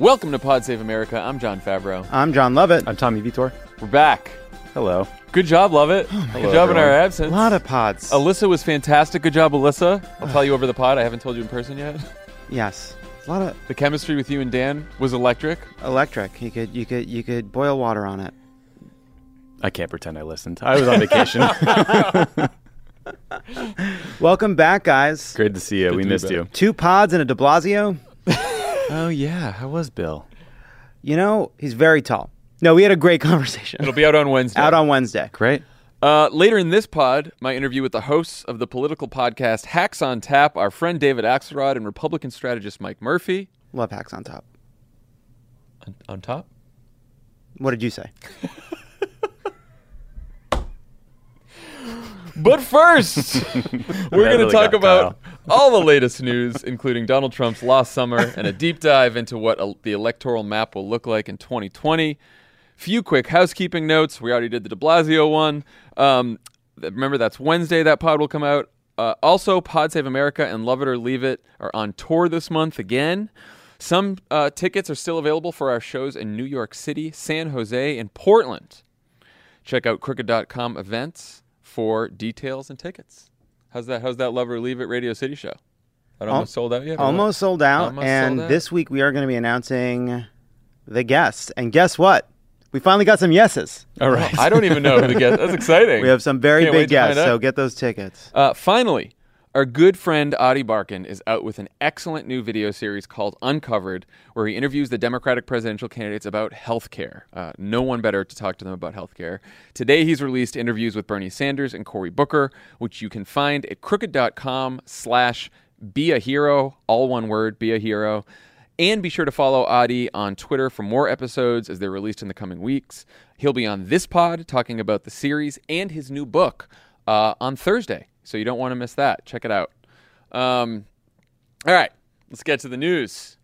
Welcome to Pod Save America. I'm Jon Favreau. I'm Jon Lovett. I'm Tommy Vietor. We're back. Hello. Good job, Lovett. Oh, Good job in our absence. A lot of pods. Alyssa was fantastic. Good job, Alyssa. I'll tell you over the pod. I haven't told you in person yet. yes. A lot of The chemistry with you and Dan was electric. electric. You could you could you could boil water on it. I can't pretend I listened. I was on vacation. Welcome back, guys. Great to see you. Good we missed you. Two pods and a De Blasio. Oh yeah, how was Bill? You know, he's very tall. No, we had a great conversation. It'll be out on Wednesday. Out on Wednesday. Great. Uh, later in this pod, my interview with the hosts of the political podcast Hacks on Tap, our friend David Axelrod and Republican strategist Mike Murphy. Love hacks on top. On, on top? What did you say? But first, we're going to really talk about all the latest news, including Donald Trump's lost summer and a deep dive into what el- the electoral map will look like in 2020. Few quick housekeeping notes. We already did the de Blasio one. Um, remember, that's Wednesday that pod will come out. Uh, also, Pod Save America and Love It or Leave It are on tour this month again. Some uh, tickets are still available for our shows in New York City, San Jose, and Portland. Check out crooked.com events for details and tickets. How's that? How's that Love or Leave It Radio City show? That almost sold out yet? or what? Almost sold out. Almost and sold out? this week we are going to be announcing the guests. And guess what? We finally got some yeses. All right. I don't even know who to get. That's exciting. We have some very Can't big guests, so get those tickets. Uh, finally, our good friend Ady Barkan is out with an excellent new video series called Uncovered, where he interviews the Democratic presidential candidates about healthcare. Uh, no one better to talk to them about healthcare. Today, he's released interviews with Bernie Sanders and Cory Booker, which you can find at crooked.com slash be a hero, all one word, be a hero. And be sure to follow Ady on Twitter for more episodes as they're released in the coming weeks. He'll be on this pod talking about the series and his new book uh, on Thursday. So you don't want to miss that. Check it out. Um, all right, let's get to the news.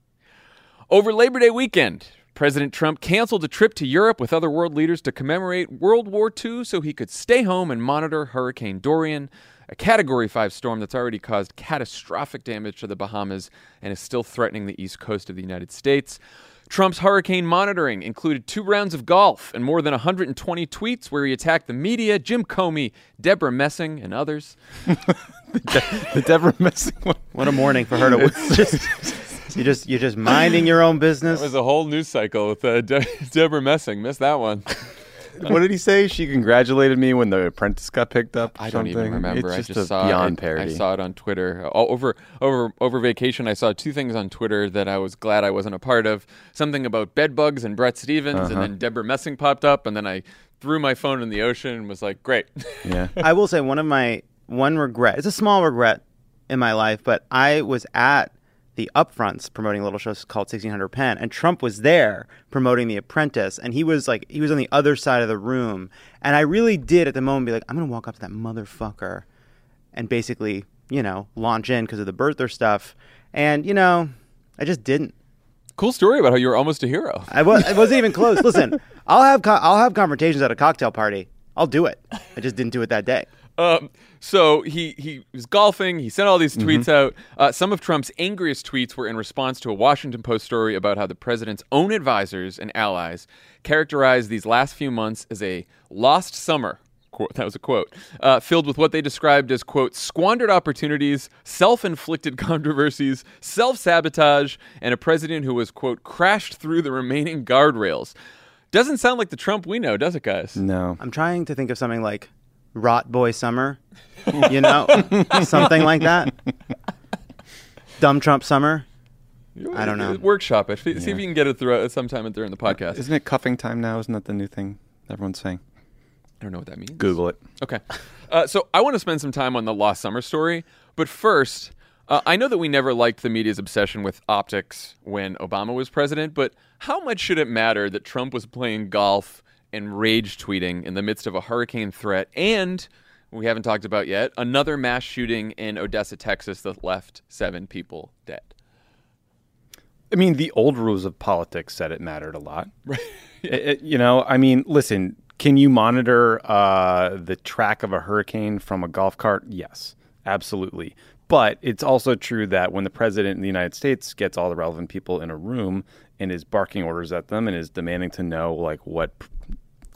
Over Labor Day weekend, President Trump canceled a trip to Europe with other world leaders to commemorate World War II so he could stay home and monitor Hurricane Dorian, a Category 5 storm that's already caused catastrophic damage to the Bahamas and is still threatening the east coast of the United States. Trump's hurricane monitoring included two rounds of golf and more than 120 tweets where he attacked the media, Jim Comey, Debra Messing, and others. the Debra Messing one. What a morning for her to just you just you're just minding your own business. It was a whole news cycle with uh, De- Debra Messing. Missed that one. What did he say? She congratulated me when the apprentice got picked up. or I don't even remember. It's I just, just a saw beyond it. parody. I saw it on Twitter. All over over over vacation. I saw two things on Twitter that I was glad I wasn't a part of. Something about bed bugs and Bret Stephens, Uh-huh. and then Debra Messing popped up, and then I threw my phone in the ocean and was like, "Great." Yeah. I will say one of my one regret. It's a small regret in my life, but I was at the upfronts promoting a little show called 1600 Penn, and Trump was there promoting The Apprentice, and he was like he was on the other side of the room, and I really did at the moment be like, I'm gonna walk up to that motherfucker, and basically, you know, launch in because of the birther stuff, and you know, I just didn't. cool story about how you were almost a hero. I was it wasn't even close. Listen, I'll have co- I'll have confrontations at a cocktail party. I'll do it. I just didn't do it that day. Um, so he he was golfing. He sent all these tweets out. Uh, some of Trump's angriest tweets were in response to a Washington Post story about how the president's own advisors and allies characterized these last few months as a lost summer. Quote, that was a quote. Uh, filled with what they described as quote squandered opportunities, self-inflicted controversies, self-sabotage, and a president who was quote crashed through the remaining guardrails. Doesn't sound like the Trump we know, does it, guys? No. I'm trying to think of something like Rot Boy Summer, you know, something like that. Dumb Trump Summer. I don't know. Workshop it. See if you can get it through sometime during the podcast. Isn't it cuffing time now? Isn't that the new thing? Everyone's saying. I don't know what that means. Google it. Okay. Uh, so I want to spend some time on the Lost Summer story. But first, uh, I know that we never liked the media's obsession with optics when Obama was president, but how much should it matter that Trump was playing golf and rage tweeting in the midst of a hurricane threat and we haven't talked about yet another mass shooting in Odessa, Texas that left seven people dead? I mean, the old rules of politics said it mattered a lot. Right. you know, I mean, listen, can you monitor uh, the track of a hurricane from a golf cart? Yes, absolutely. But it's also true that when the president of the United States gets all the relevant people in a room and is barking orders at them and is demanding to know like what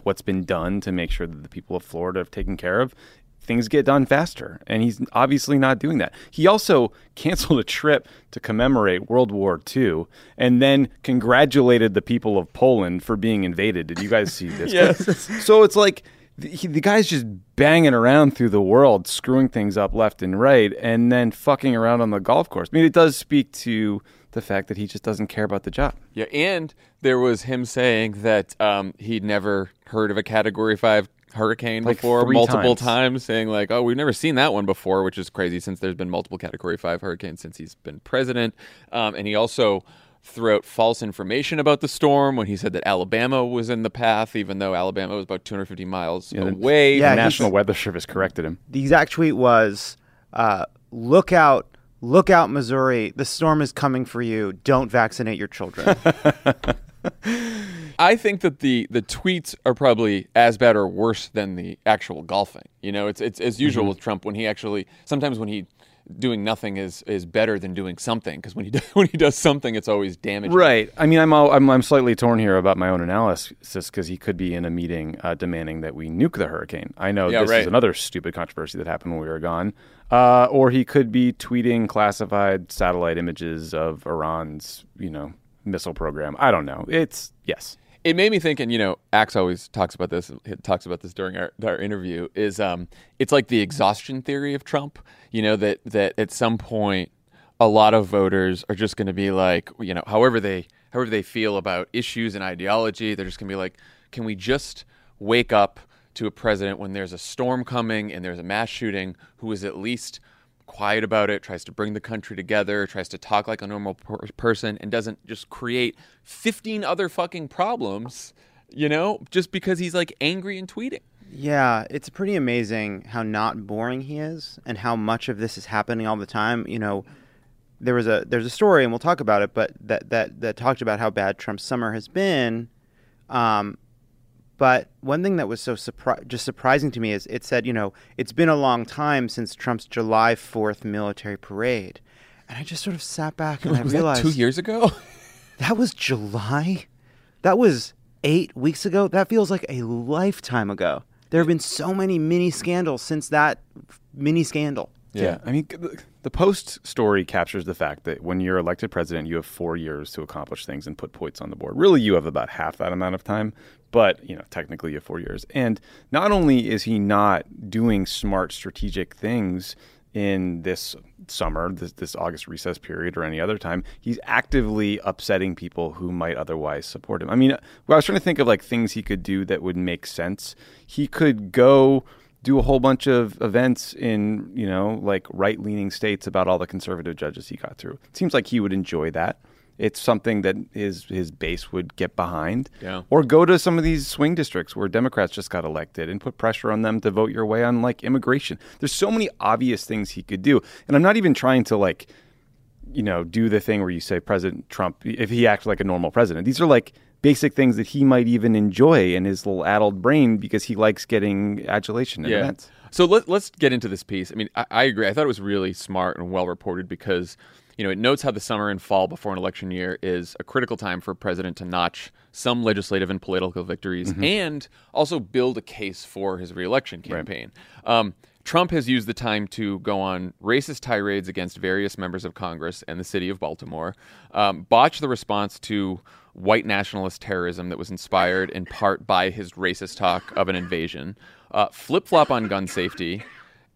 what's been done to make sure that the people of Florida have taken care of, things get done faster. And he's obviously not doing that. He also canceled a trip to commemorate World War II and then congratulated the people of Poland for being invaded. Did you guys see this? yes. So it's like the, he, the guy's just banging around through the world, screwing things up left and right, and then fucking around on the golf course. I mean, it does speak to the fact that he just doesn't care about the job. Yeah, and there was him saying that um, he'd never heard of a Category Five hurricane Like before, multiple times. times. saying like, "Oh, we've never seen that one before," which is crazy since there's been multiple Category Five hurricanes since he's been president. Um, and he also threw out false information about the storm when he said that Alabama was in the path, even though Alabama was about 250 miles the- away. Yeah, the National Weather Service corrected him. The exact tweet was, uh, "Look out, look out, Missouri! The storm is coming for you. Don't vaccinate your children." I think that the the tweets are probably as bad or worse than the actual golfing. You know, it's it's as usual with Trump when he actually sometimes when he doing nothing is is better than doing something because when he does, when he does something it's always damaging. Right. I mean, I'm all, I'm I'm slightly torn here about my own analysis because he could be in a meeting uh, demanding that we nuke the hurricane. I know Yeah, this right. is another stupid controversy that happened when we were gone. Uh, or he could be tweeting classified satellite images of Iran's, you know, missile program. I don't know. It's yes. It made me think, and you know, Axe always talks about this. Talks about this during our, our interview. Is um, it's like the exhaustion theory of Trump. You know that that at some point, a lot of voters are just going to be like, you know, however they however they feel about issues and ideology, they're just going to be like, can we just wake up to a president when there's a storm coming and there's a mass shooting who is at least quiet about it, tries to bring the country together, tries to talk like a normal per- person, and doesn't just create 15 other fucking problems, you know, just because he's like angry and tweeting. Yeah, it's pretty amazing how not boring he is and how much of this is happening all the time. You know, there was a there's a story and we'll talk about it, but that that that talked about how bad Trump's summer has been. Um, but one thing that was so surpri- just surprising to me is it said, you know, it's been a long time since Trump's July 4th military parade. And I just sort of sat back and I Was realized that two years ago? that was July. That was eight weeks ago. That feels like a lifetime ago. There have been so many mini scandals since that mini scandal. Yeah. I mean, the, the Post story captures the fact that when you're elected president, you have four years to accomplish things and put points on the board. Really, you have about half that amount of time, but, you know, technically you have four years. And not only is he not doing smart, strategic things in this summer, this, this August recess period, or any other time, he's actively upsetting people who might otherwise support him. I mean, well, I was trying to think of like things he could do that would make sense. He could go do a whole bunch of events in, you know, like right leaning states about all the conservative judges he got through. It seems like he would enjoy that. It's something that his his base would get behind. Yeah. Or go to some of these swing districts where Democrats just got elected and put pressure on them to vote your way on like immigration. There's so many obvious things he could do. And I'm not even trying to like you know, do the thing where you say President Trump, if he acts like a normal president. These are like basic things that he might even enjoy in his little addled brain because he likes getting adulation at events. So let, let's get into this piece. I mean, I, I agree. I thought it was really smart and well reported because, you know, it notes how the summer and fall before an election year is a critical time for a president to notch some legislative and political victories and also build a case for his reelection campaign. Um, Trump has used the time to go on racist tirades against various members of Congress and the city of Baltimore, um, botch the response to white nationalist terrorism that was inspired in part by his racist talk of an invasion, uh, flip flop on gun safety,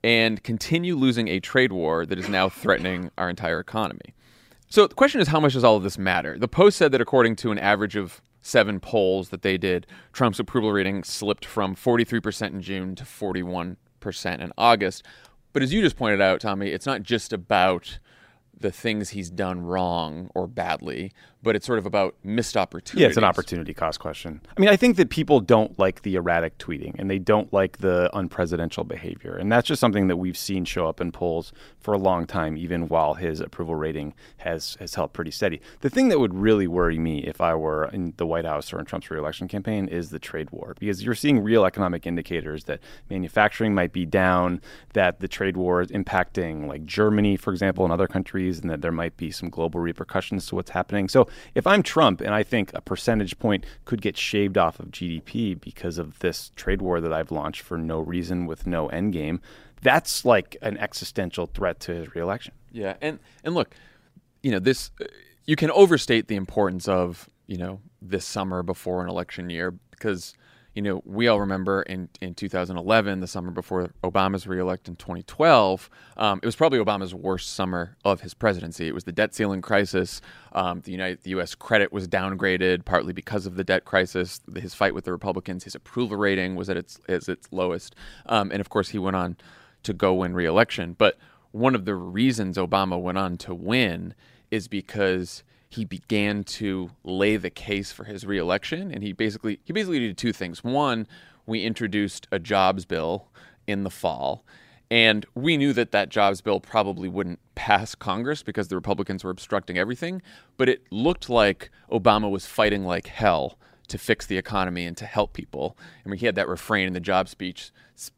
and continue losing a trade war that is now threatening our entire economy. So the question is, how much does all of this matter? The Post said that according to an average of seven polls that they did, Trump's approval rating slipped from 43% in June to 41% in August. But as you just pointed out, Tommy, it's not just about the things he's done wrong or badly, but it's sort of about missed opportunities. Yeah, it's an opportunity cost question. I mean, I think that people don't like the erratic tweeting and they don't like the unpresidential behavior. And that's just something that we've seen show up in polls for a long time, even while his approval rating has, has held pretty steady. The thing that would really worry me if I were in the White House or in Trump's reelection campaign is the trade war, because you're seeing real economic indicators that manufacturing might be down, that the trade war is impacting like Germany, for example, and other countries, and that there might be some global repercussions to what's happening. So if I'm Trump and I think a percentage point could get shaved off of GDP because of this trade war that I've launched for no reason with no end game, that's like an existential threat to his reelection. Yeah, and and look, you know this, you can overstate the importance of you know this summer before an election year because you know, we all remember in, in 2011, the summer before Obama's reelect in 2012, um, it was probably Obama's worst summer of his presidency. It was the debt ceiling crisis. Um, the United, the U.S. credit was downgraded partly because of the debt crisis. His fight with the Republicans, his approval rating was at its at its lowest, um, and of course, he went on to go win reelection. But one of the reasons Obama went on to win is because he began to lay the case for his reelection, and he basically he basically did two things. One, we introduced a jobs bill in the fall, and we knew that that jobs bill probably wouldn't pass Congress because the Republicans were obstructing everything. But it looked like Obama was fighting like hell to fix the economy and to help people. I mean, he had that refrain in the job speech: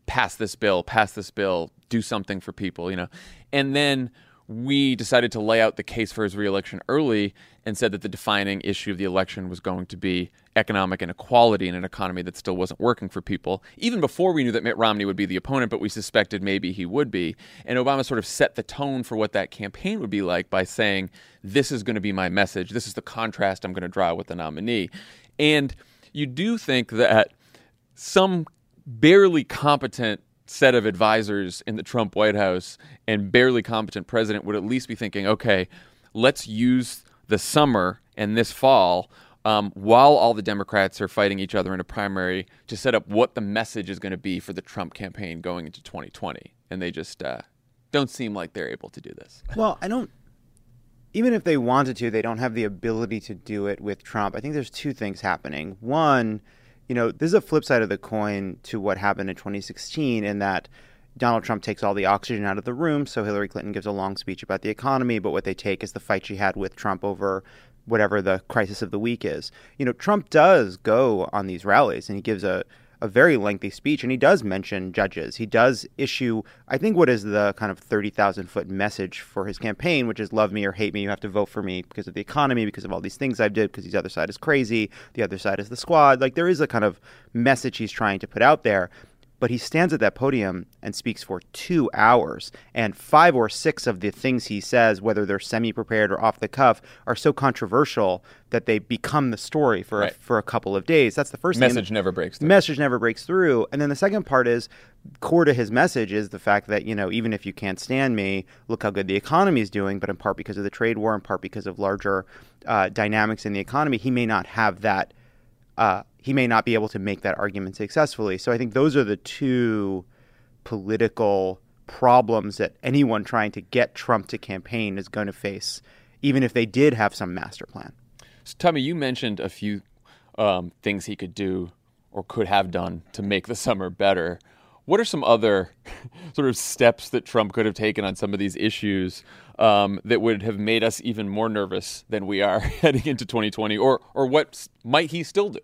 "Pass this bill, pass this bill, do something for people," you know. And then we decided to lay out the case for his reelection early and said that the defining issue of the election was going to be economic inequality in an economy that still wasn't working for people. Even before we knew that Mitt Romney would be the opponent, but we suspected maybe he would be. And Obama sort of set the tone for what that campaign would be like by saying, This is going to be my message. This is the contrast I'm going to draw with the nominee. And you do think that some barely competent set of advisors in the Trump White House and barely competent president would at least be thinking, okay, let's use the summer and this fall um, while all the Democrats are fighting each other in a primary to set up what the message is going to be for the Trump campaign going into 2020. And they just uh, don't seem like they're able to do this. Well, I don't. Even if they wanted to, they don't have the ability to do it with Trump. I think there's two things happening. One, you know, this is a flip side of the coin to what happened in 2016 in that Donald Trump takes all the oxygen out of the room, so Hillary Clinton gives a long speech about the economy, but what they take is the fight she had with Trump over whatever the crisis of the week is. You know, Trump does go on these rallies and he gives a a very lengthy speech, and he does mention judges. He does issue, I think, what is the kind of 30,000 foot message for his campaign, which is love me or hate me. You have to vote for me because of the economy, because of all these things I've did, because the other side is crazy, the other side is the squad. Like, there is a kind of message he's trying to put out there but he stands at that podium and speaks for two hours. And five or six of the things he says, whether they're semi prepared or off the cuff, are so controversial that they become the story for, right. a, for a couple of days. That's the first message thing. never breaks through. Message never breaks through. And then the second part is core to his message is the fact that, you know, even if you can't stand me, look how good the economy is doing, but in part because of the trade war, in part because of larger uh, dynamics in the economy, he may not have that. Uh, he may not be able to make that argument successfully. So I think those are the two political problems that anyone trying to get Trump to campaign is going to face, even if they did have some master plan. So, Tommy, you mentioned a few um, things he could do or could have done to make the summer better. What are some other sort of steps that Trump could have taken on some of these issues um, that would have made us even more nervous than we are heading into 2020, or or what might he still do?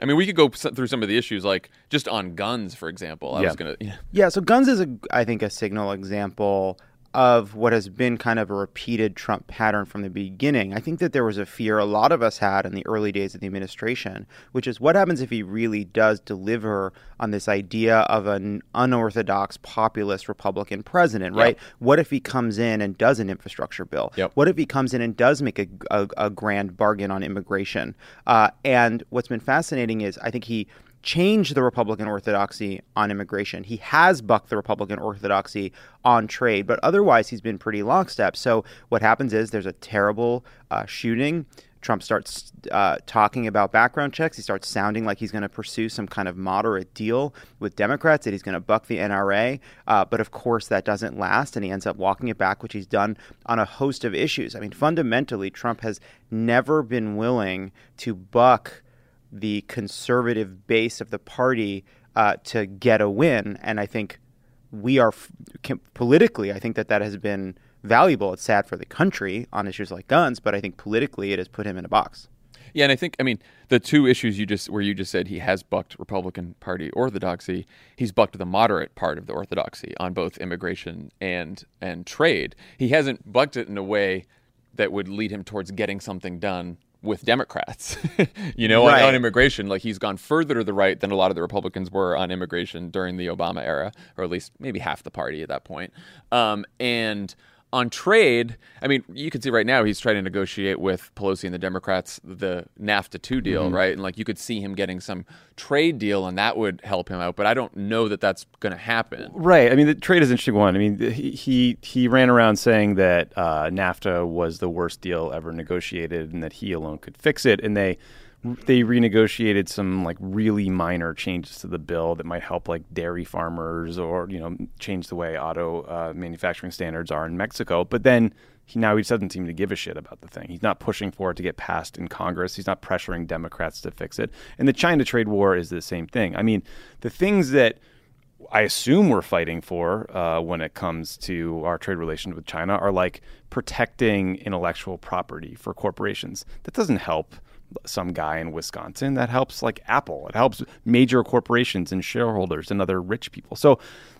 I mean, we could go through some of the issues, like just on guns, for example. I yeah. was gonna, yeah. yeah. So guns is, a, I think, a signal example of what has been kind of a repeated Trump pattern from the beginning. I think that there was a fear a lot of us had in the early days of the administration, which is what happens if he really does deliver on this idea of an unorthodox populist Republican president, right? Yep. What if he comes in and does an infrastructure bill? Yep. What if he comes in and does make a, a, a grand bargain on immigration? Uh, and what's been fascinating is I think he changed the Republican orthodoxy on immigration. He has bucked the Republican orthodoxy on trade, but otherwise he's been pretty lockstep. So what happens is there's a terrible uh, shooting. Trump starts uh, talking about background checks. He starts sounding like he's going to pursue some kind of moderate deal with Democrats, that he's going to buck the NRA. Uh, but of course, that doesn't last, and he ends up walking it back, which he's done on a host of issues. I mean, fundamentally, Trump has never been willing to buck the conservative base of the party uh, to get a win. And I think we are politically, I think that that has been valuable. It's sad for the country on issues like guns, but I think politically it has put him in a box. Yeah, and I think I mean the two issues you just where you just said he has bucked Republican Party orthodoxy, he's bucked the moderate part of the orthodoxy on both immigration and and trade. He hasn't bucked it in a way that would lead him towards getting something done with Democrats, you know, right. on, on, immigration. Like he's gone further to the right than a lot of the Republicans were on immigration during the Obama era, or at least maybe half the party at that point. Um, and on trade, I mean, you can see right now he's trying to negotiate with Pelosi and the Democrats the NAFTA 2 deal, mm-hmm. right? And like you could see him getting some trade deal and that would help him out, but I don't know that that's going to happen. Right. I mean, the trade is an interesting one. I mean, he he, he ran around saying that uh, NAFTA was the worst deal ever negotiated and that he alone could fix it and they they renegotiated some like really minor changes to the bill that might help like dairy farmers or you know change the way auto uh, manufacturing standards are in Mexico. But then he now he doesn't seem to give a shit about the thing. He's not pushing for it to get passed in Congress. He's not pressuring Democrats to fix it. And the China trade war is the same thing. I mean, the things that I assume we're fighting for uh, when it comes to our trade relations with China are like protecting intellectual property for corporations. That doesn't help some guy in Wisconsin. That helps like Apple. It helps major corporations and shareholders and other rich people. So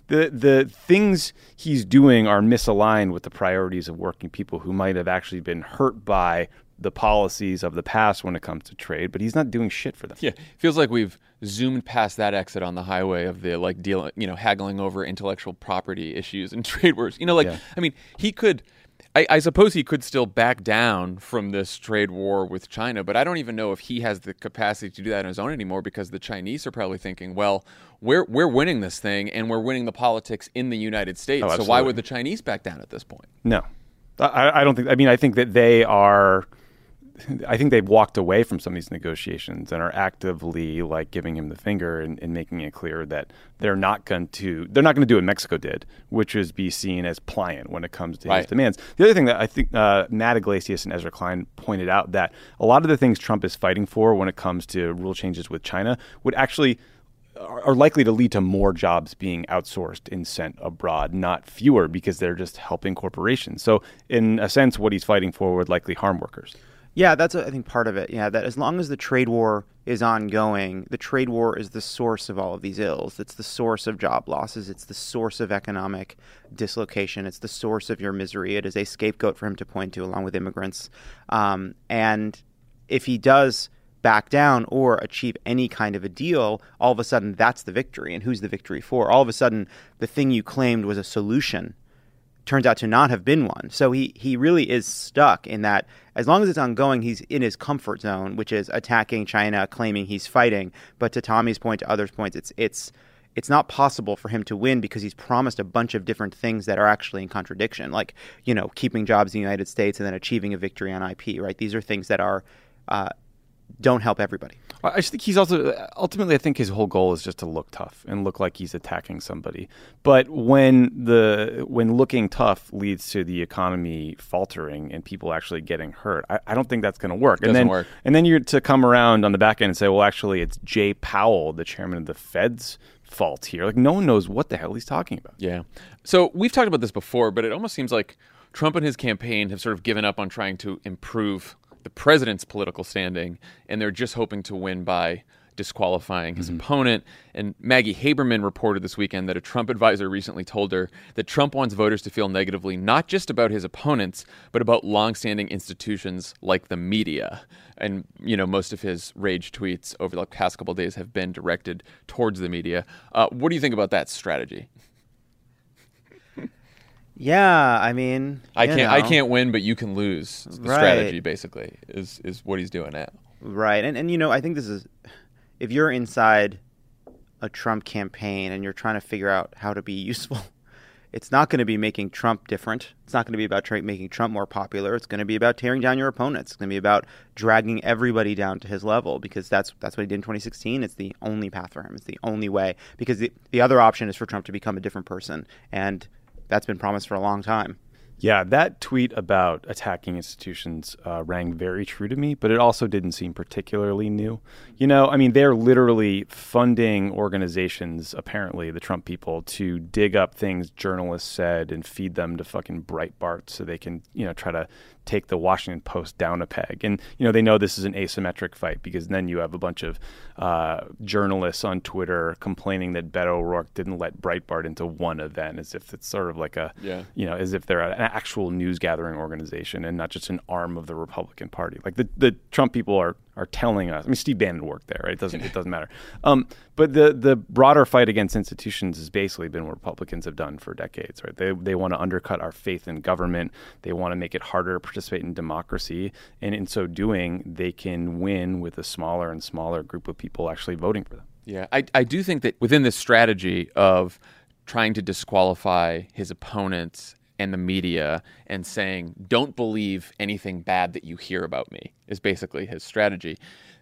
the the things he's doing are misaligned with the priorities of working people who might have actually been hurt by the policies of the past when it comes to trade, but he's not doing shit for them. Yeah, feels like we've zoomed past that exit on the highway of the like deal, you know, haggling over intellectual property issues and trade wars. You know, like yeah. I mean, he could I, I, suppose he could still back down from this trade war with China, but I don't even know if he has the capacity to do that on his own anymore because the Chinese are probably thinking, well, we're we're winning this thing and we're winning the politics in the United States. Oh, so why would the Chinese back down at this point? No, I, I don't think. I mean, I think that they are I think they've walked away from some of these negotiations and are actively like giving him the finger and, and making it clear that they're not going to they're not going to do what Mexico did, which is be seen as pliant when it comes to right. his demands. The other thing that I think uh, Matt Yglesias and Ezra Klein pointed out that a lot of the things Trump is fighting for when it comes to rule changes with China would actually are likely to lead to more jobs being outsourced and sent abroad, not fewer, because they're just helping corporations. So, in a sense, what he's fighting for would likely harm workers. Yeah, that's I think part of it. Yeah, that as long as the trade war is ongoing, the trade war is the source of all of these ills. It's the source of job losses. It's the source of economic dislocation. It's the source of your misery. It is a scapegoat for him to point to, along with immigrants. Um, and if he does back down or achieve any kind of a deal, all of a sudden that's the victory. And who's the victory for? All of a sudden, the thing you claimed was a solution turns out to not have been one. So he he really is stuck in that as long as it's ongoing, he's in his comfort zone, which is attacking China, claiming he's fighting. But to Tommy's point, to others' points, it's it's it's not possible for him to win because he's promised a bunch of different things that are actually in contradiction, like you know keeping jobs in the United States and then achieving a victory on IP. Right? These are things that are uh, don't help everybody. I just think he's also ultimately. I think his whole goal is just to look tough and look like he's attacking somebody. But when the when looking tough leads to the economy faltering and people actually getting hurt, I, I don't think that's going to work. And then work. and then you're to come around on the back end and say, well, actually, it's Jay Powell, the chairman of the Fed's fault here. Like no one knows what the hell he's talking about. Yeah. So we've talked about this before, but it almost seems like Trump and his campaign have sort of given up on trying to improve the president's political standing, and they're just hoping to win by disqualifying his mm-hmm. opponent. And Maggie Haberman reported this weekend that a Trump advisor recently told her that Trump wants voters to feel negatively not just about his opponents, but about longstanding institutions like the media. And, you know, most of his rage tweets over the past couple days have been directed towards the media. Uh, what do you think about that strategy? Yeah, I mean, I can't. Know. I can't win, but you can lose. The right. strategy, basically, is is what he's doing now. Right, and and you know, I think this is if you're inside a Trump campaign and you're trying to figure out how to be useful, it's not going to be making Trump different. It's not going to be about tra- making Trump more popular. It's going to be about tearing down your opponents. It's going to be about dragging everybody down to his level because that's that's what he did in 2016. It's the only path for him. It's the only way because the, the other option is for Trump to become a different person, and that's been promised for a long time. Yeah, that tweet about attacking institutions uh, rang very true to me, but it also didn't seem particularly new. You know, I mean, they're literally funding organizations, apparently, the Trump people, to dig up things journalists said and feed them to fucking Breitbart so they can, you know, try to take the Washington Post down a peg. And, you know, they know this is an asymmetric fight because then you have a bunch of uh, journalists on Twitter complaining that Beto O'Rourke didn't let Breitbart into one event as if it's sort of like a, Yeah. you know, as if they're an actual news gathering organization and not just an arm of the Republican Party. Like the, the Trump people are are telling us. I mean, Steve Bannon worked there, right? It doesn't it doesn't matter. Um, but the the broader fight against institutions has basically been what Republicans have done for decades, right? They they want to undercut our faith in government. They want to make it harder to participate in democracy, and in so doing, they can win with a smaller and smaller group of people actually voting for them. Yeah, I, I do think that within this strategy of trying to disqualify his opponents and the media and saying, don't believe anything bad that you hear about me, is basically his strategy.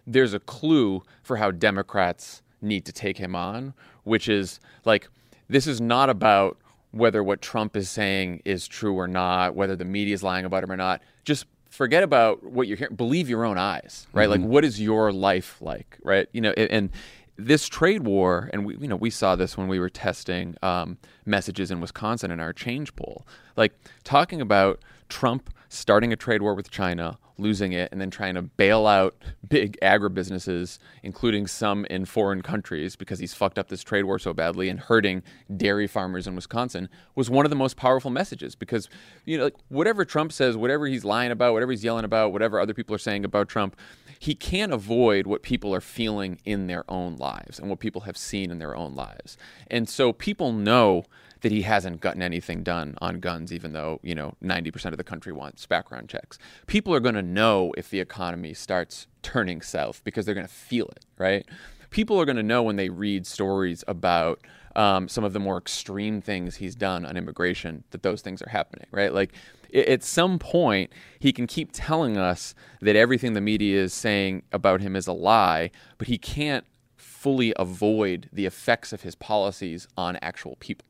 There's a clue for how Democrats need to take him on, which is like, this is not about whether what Trump is saying is true or not, whether the media is lying about him or not. Just forget about what you're hearing. Believe your own eyes, right? Like, mm-hmm. what is your life like, right? You know, and, and this trade war, and we, you know, we saw this when we were testing um, messages in Wisconsin in our change poll. Like talking about Trump starting a trade war with China, losing it, and then trying to bail out big agribusinesses, including some in foreign countries, because he's fucked up this trade war so badly and hurting dairy farmers in Wisconsin, was one of the most powerful messages. Because you know, like whatever Trump says, whatever he's lying about, whatever he's yelling about, whatever other people are saying about Trump, he can't avoid what people are feeling in their own lives and what people have seen in their own lives. And so people know that he hasn't gotten anything done on guns, even though, you know, 90% of the country wants background checks. People are going to know if the economy starts turning south because they're going to feel it, right? People are going to know when they read stories about um, some of the more extreme things he's done on immigration that those things are happening, right? Like at some point, he can keep telling us that everything the media is saying about him is a lie, but he can't fully avoid the effects of his policies on actual people.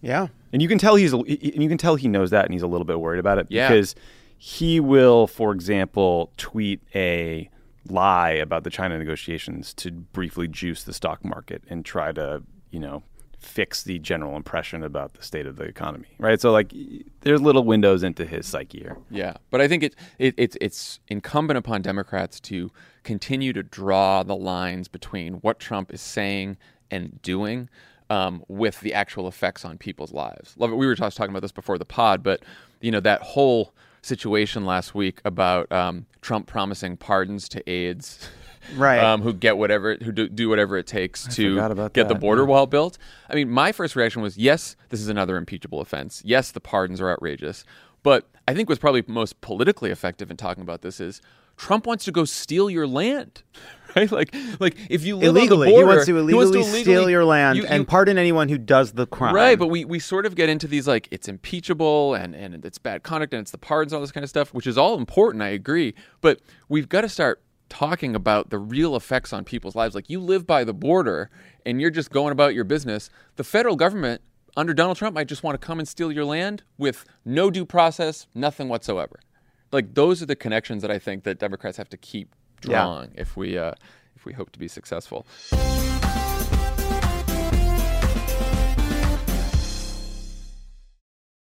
Yeah. And you can tell he's, and you can tell he knows that, and he's a little bit worried about it Yeah. because he will, for example, tweet a lie about the China negotiations to briefly juice the stock market and try to, you know, fix the general impression about the state of the economy, right? So like, there's little windows into his psyche here. Yeah, but I think it, it it's it's incumbent upon Democrats to continue to draw the lines between what Trump is saying and doing um, with the actual effects on people's lives. Love it. We were just talking about this before the pod, but you know that whole situation last week about um, Trump promising pardons to aides. Right. Um, who get whatever, who do, do whatever it takes to forgot about get the border yeah. wall built. I mean, my first reaction was, yes, this is another impeachable offense. Yes, the pardons are outrageous. But I think what's probably most politically effective in talking about this is Trump wants to go steal your land, right? Like, like if you live illegally. border, he wants to illegally steal illegally- your land you- you- and pardon anyone who does the crime. Right, but we, we sort of get into these like it's impeachable and, and it's bad conduct and it's the pardons, and all this kind of stuff, which is all important, I agree. But we've got to start talking about the real effects on people's lives. Like you live by the border and you're just going about your business. The federal government under Donald Trump might just want to come and steal your land with no due process, nothing whatsoever. Like those are the connections that I think that Democrats have to keep Yeah. if we uh, if we hope to be successful.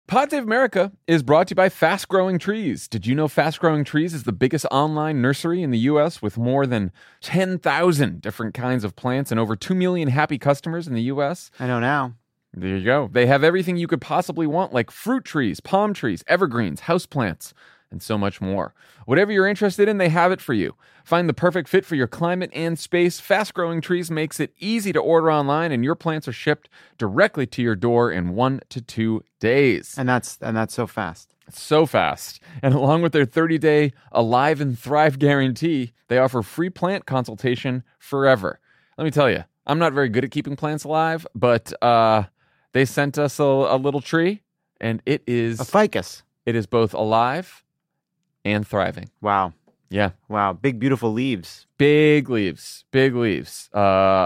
Pod Save America is brought to you by Fast Growing Trees. Did you know Fast Growing Trees is the biggest online nursery in the U.S. with more than 10,000 different kinds of plants and over 2 million happy customers in the U.S.? I know now. There you go. They have everything you could possibly want, like fruit trees, palm trees, evergreens, houseplants, and so much more. Whatever you're interested in, they have it for you. Find the perfect fit for your climate and space. Fast Growing Trees makes it easy to order online, and your plants are shipped directly to your door in one to two days. And that's and that's so fast. so fast. And along with their 30 day Alive and Thrive guarantee, they offer free plant consultation forever. Let me tell you, I'm not very good at keeping plants alive, but uh, they sent us a, a little tree, and it is A ficus. it is both alive and thriving. Wow. Yeah, Wow. Big, beautiful leaves. big leaves, big leaves. Uh,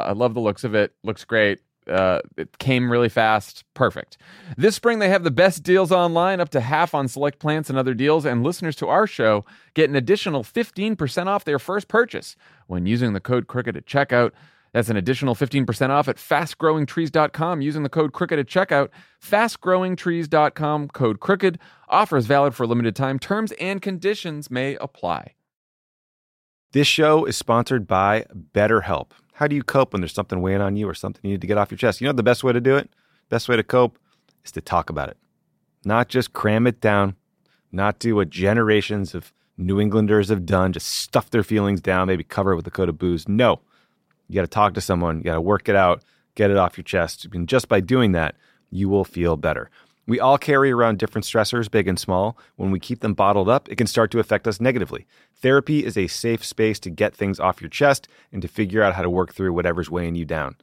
I love the looks of it. Looks great. Uh, it came really fast. Perfect. This spring, they have the best deals online, up to half on select plants and other deals. And listeners to our show get an additional 15% off their first purchase when using the code CROOKED at checkout. That's an additional 15% off at fastgrowingtrees.com using the code CROOKED at checkout. Fastgrowingtrees.com, code CROOKED. Offers valid for limited time. Terms and conditions may apply. This show is sponsored by BetterHelp. How do you cope when there's something weighing on you or something you need to get off your chest? You know the best way to do it? Best way to cope is to talk about it. Not just cram it down, not do what generations of New Englanders have done, just stuff their feelings down, maybe cover it with a coat of booze. No. You got to talk to someone, you got to work it out, get it off your chest. And just by doing that, you will feel better. We all carry around different stressors, big and small. When we keep them bottled up, it can start to affect us negatively. Therapy is a safe space to get things off your chest and to figure out how to work through whatever's weighing you down.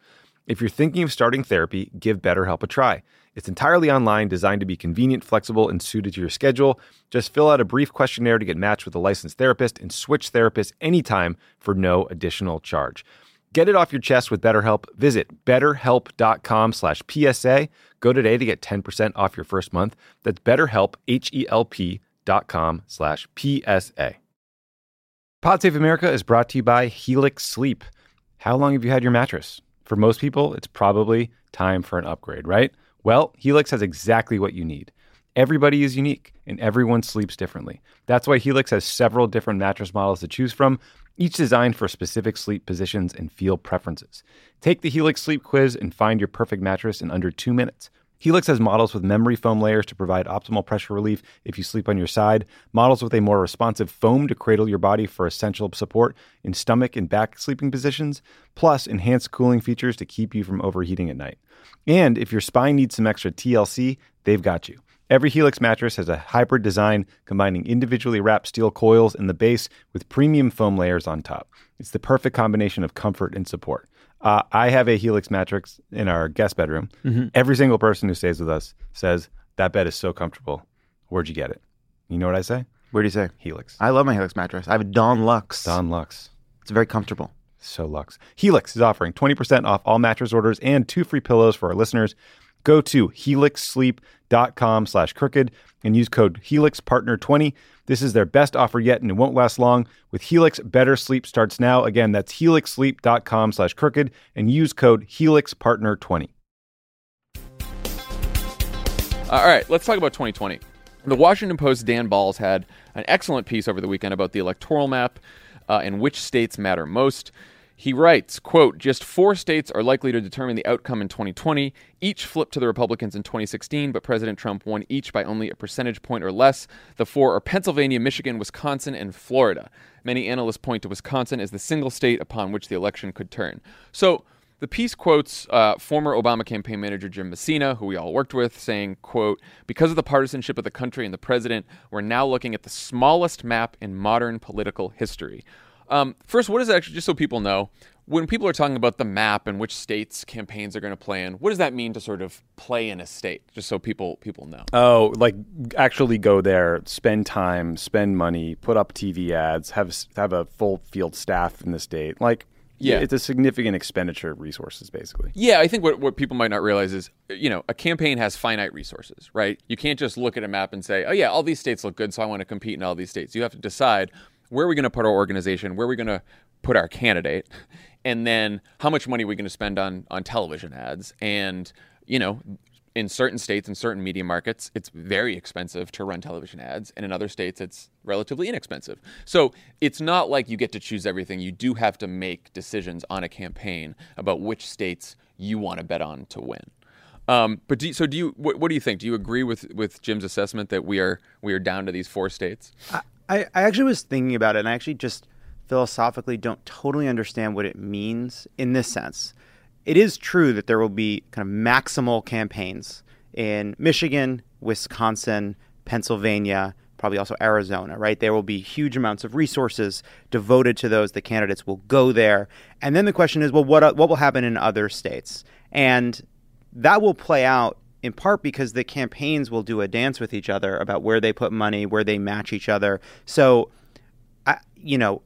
If you're thinking of starting therapy, give BetterHelp a try. It's entirely online, designed to be convenient, flexible, and suited to your schedule. Just fill out a brief questionnaire to get matched with a licensed therapist and switch therapists anytime for no additional charge. Get it off your chest with BetterHelp. Visit betterhelp.com slash PSA. Go today to get 10% off your first month. That's betterhelp, H-E-L-P dot com slash PSA. Pod Save America is brought to you by Helix Sleep. How long have you had your mattress? For most people, it's probably time for an upgrade, right? Well, Helix has exactly what you need. Everybody is unique and everyone sleeps differently. That's why Helix has several different mattress models to choose from, each designed for specific sleep positions and feel preferences. Take the Helix Sleep Quiz and find your perfect mattress in under two minutes. Helix has models with memory foam layers to provide optimal pressure relief if you sleep on your side, models with a more responsive foam to cradle your body for essential support in stomach and back sleeping positions, plus enhanced cooling features to keep you from overheating at night. And if your spine needs some extra TLC, they've got you. Every Helix mattress has a hybrid design combining individually wrapped steel coils in the base with premium foam layers on top. It's the perfect combination of comfort and support. Uh, I have a Helix mattress in our guest bedroom. Every single person who stays with us says, That bed is so comfortable. Where'd you get it? You know what I say? Where do you say? Helix. I love my Helix mattress. I have a Dawn Luxe. Dawn Luxe. It's very comfortable. So Lux. Helix is offering 20% off all mattress orders and two free pillows for our listeners. Go to helixsleep.com slash crooked and use code HelixPartner20. This is their best offer yet and it won't last long. With Helix, better sleep starts now. Again, that's helixsleep.com slash crooked and use code HelixPartner20. All right, let's talk about 2020. The Washington Post Dan Balz had an excellent piece over the weekend about the electoral map uh, and which states matter most. He writes, quote, just four states are likely to determine the outcome in 2020. Each flipped to the Republicans in 2016, but President Trump won each by only a percentage point or less. The four are Pennsylvania, Michigan, Wisconsin, and Florida. Many analysts point to Wisconsin as the single state upon which the election could turn. So the piece quotes uh, former Obama campaign manager Jim Messina, who we all worked with, saying, quote, because of the partisanship of the country and the president, we're now looking at the smallest map in modern political history. Um, first, what is actually, just so people know, when people are talking about the map and which states campaigns are going to play in, what does that mean to sort of play in a state? Just so people people know. Oh, like actually go there, spend time, spend money, put up TV ads, have have a full field staff in the state. Like, Yeah. it's a significant expenditure of resources, basically. Yeah, I think what, what people might not realize is, you know, a campaign has finite resources, right? You can't just look at a map and say, oh, yeah, all these states look good, so I want to compete in all these states. You have to decide where are we going to put our organization, where are we going to put our candidate, and then how much money are we going to spend on, on television ads. And, you know, in certain states and certain media markets, it's very expensive to run television ads, and in other states, it's relatively inexpensive. So it's not like you get to choose everything. You do have to make decisions on a campaign about which states you want to bet on to win. Um, but do so do you? What, what do you think? Do you agree with with Jim's assessment that we are we are down to these four states? I, I actually was thinking about it, and I actually just philosophically don't totally understand what it means in this sense. It is true that there will be kind of maximal campaigns in Michigan, Wisconsin, Pennsylvania, probably also Arizona, right? There will be huge amounts of resources devoted to those. The candidates will go there. And then the question is, well, what, what will happen in other states? And that will play out in part because the campaigns will do a dance with each other about where they put money, where they match each other. So, I, you know,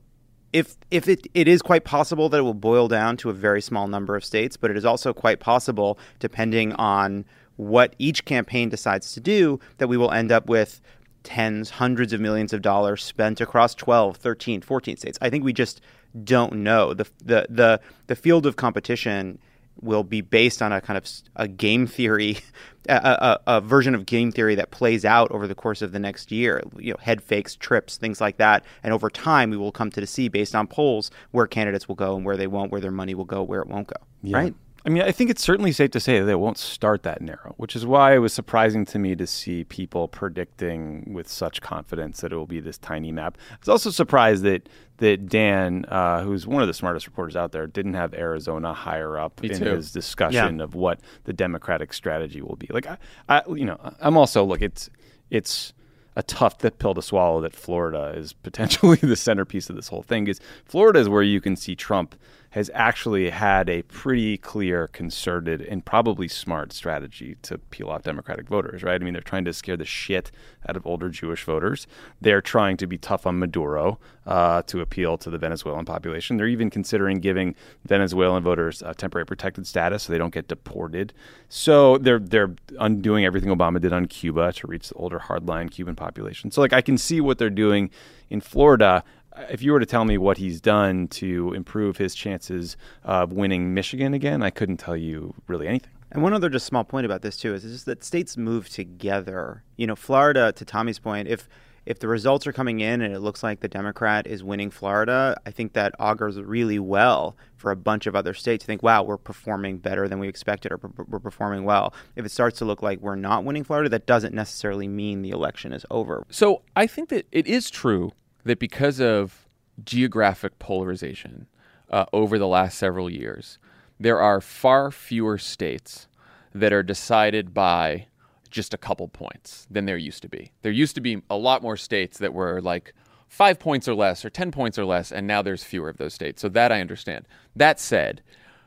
if if it, it is quite possible that it will boil down to a very small number of states, but it is also quite possible, depending on what each campaign decides to do, that we will end up with tens, hundreds of millions of dollars spent across 12, 13, 14 states. I think we just don't know. The the the, the field of competition will be based on a kind of a game theory, a, a, a, version of game theory that plays out over the course of the next year. You know, head fakes, trips, things like that. And over time, we will come to see based on polls where candidates will go and where they won't, where their money will go, where it won't go. Yeah. Right. I mean, I think it's certainly safe to say that it won't start that narrow, which is why it was surprising to me to see people predicting with such confidence that it will be this tiny map. I was also surprised that that Dan, uh, who's one of the smartest reporters out there, didn't have Arizona higher up me in too. his discussion yeah. of what the Democratic strategy will be. Like, I, I, you know, I'm also look, it's it's a tough pill to swallow that Florida is potentially the centerpiece of this whole thing. Is Florida is where you can see Trump has actually had a pretty clear, concerted, and probably smart strategy to peel off Democratic voters, right? I mean, they're trying to scare the shit out of older Jewish voters. They're trying to be tough on Maduro uh, to appeal to the Venezuelan population. They're even considering giving Venezuelan voters uh, temporary protected status so they don't get deported. So they're they're undoing everything Obama did on Cuba to reach the older hardline Cuban population. So like I can see what they're doing in Florida if you were to tell me what he's done to improve his chances of winning Michigan again, I couldn't tell you really anything. And one other just small point about this too is just that states move together. You know, Florida, to Tommy's point, if if the results are coming in and it looks like the Democrat is winning Florida, I think that augurs really well for a bunch of other states to think, wow, we're performing better than we expected or we're performing well. If it starts to look like we're not winning Florida, that doesn't necessarily mean the election is over. So I think that it is true that because of geographic polarization uh, over the last several years, there are far fewer states that are decided by just a couple points than there used to be. There used to be a lot more states that were like five points or less or 10 points or less, and now there's fewer of those states. So that I understand. That said,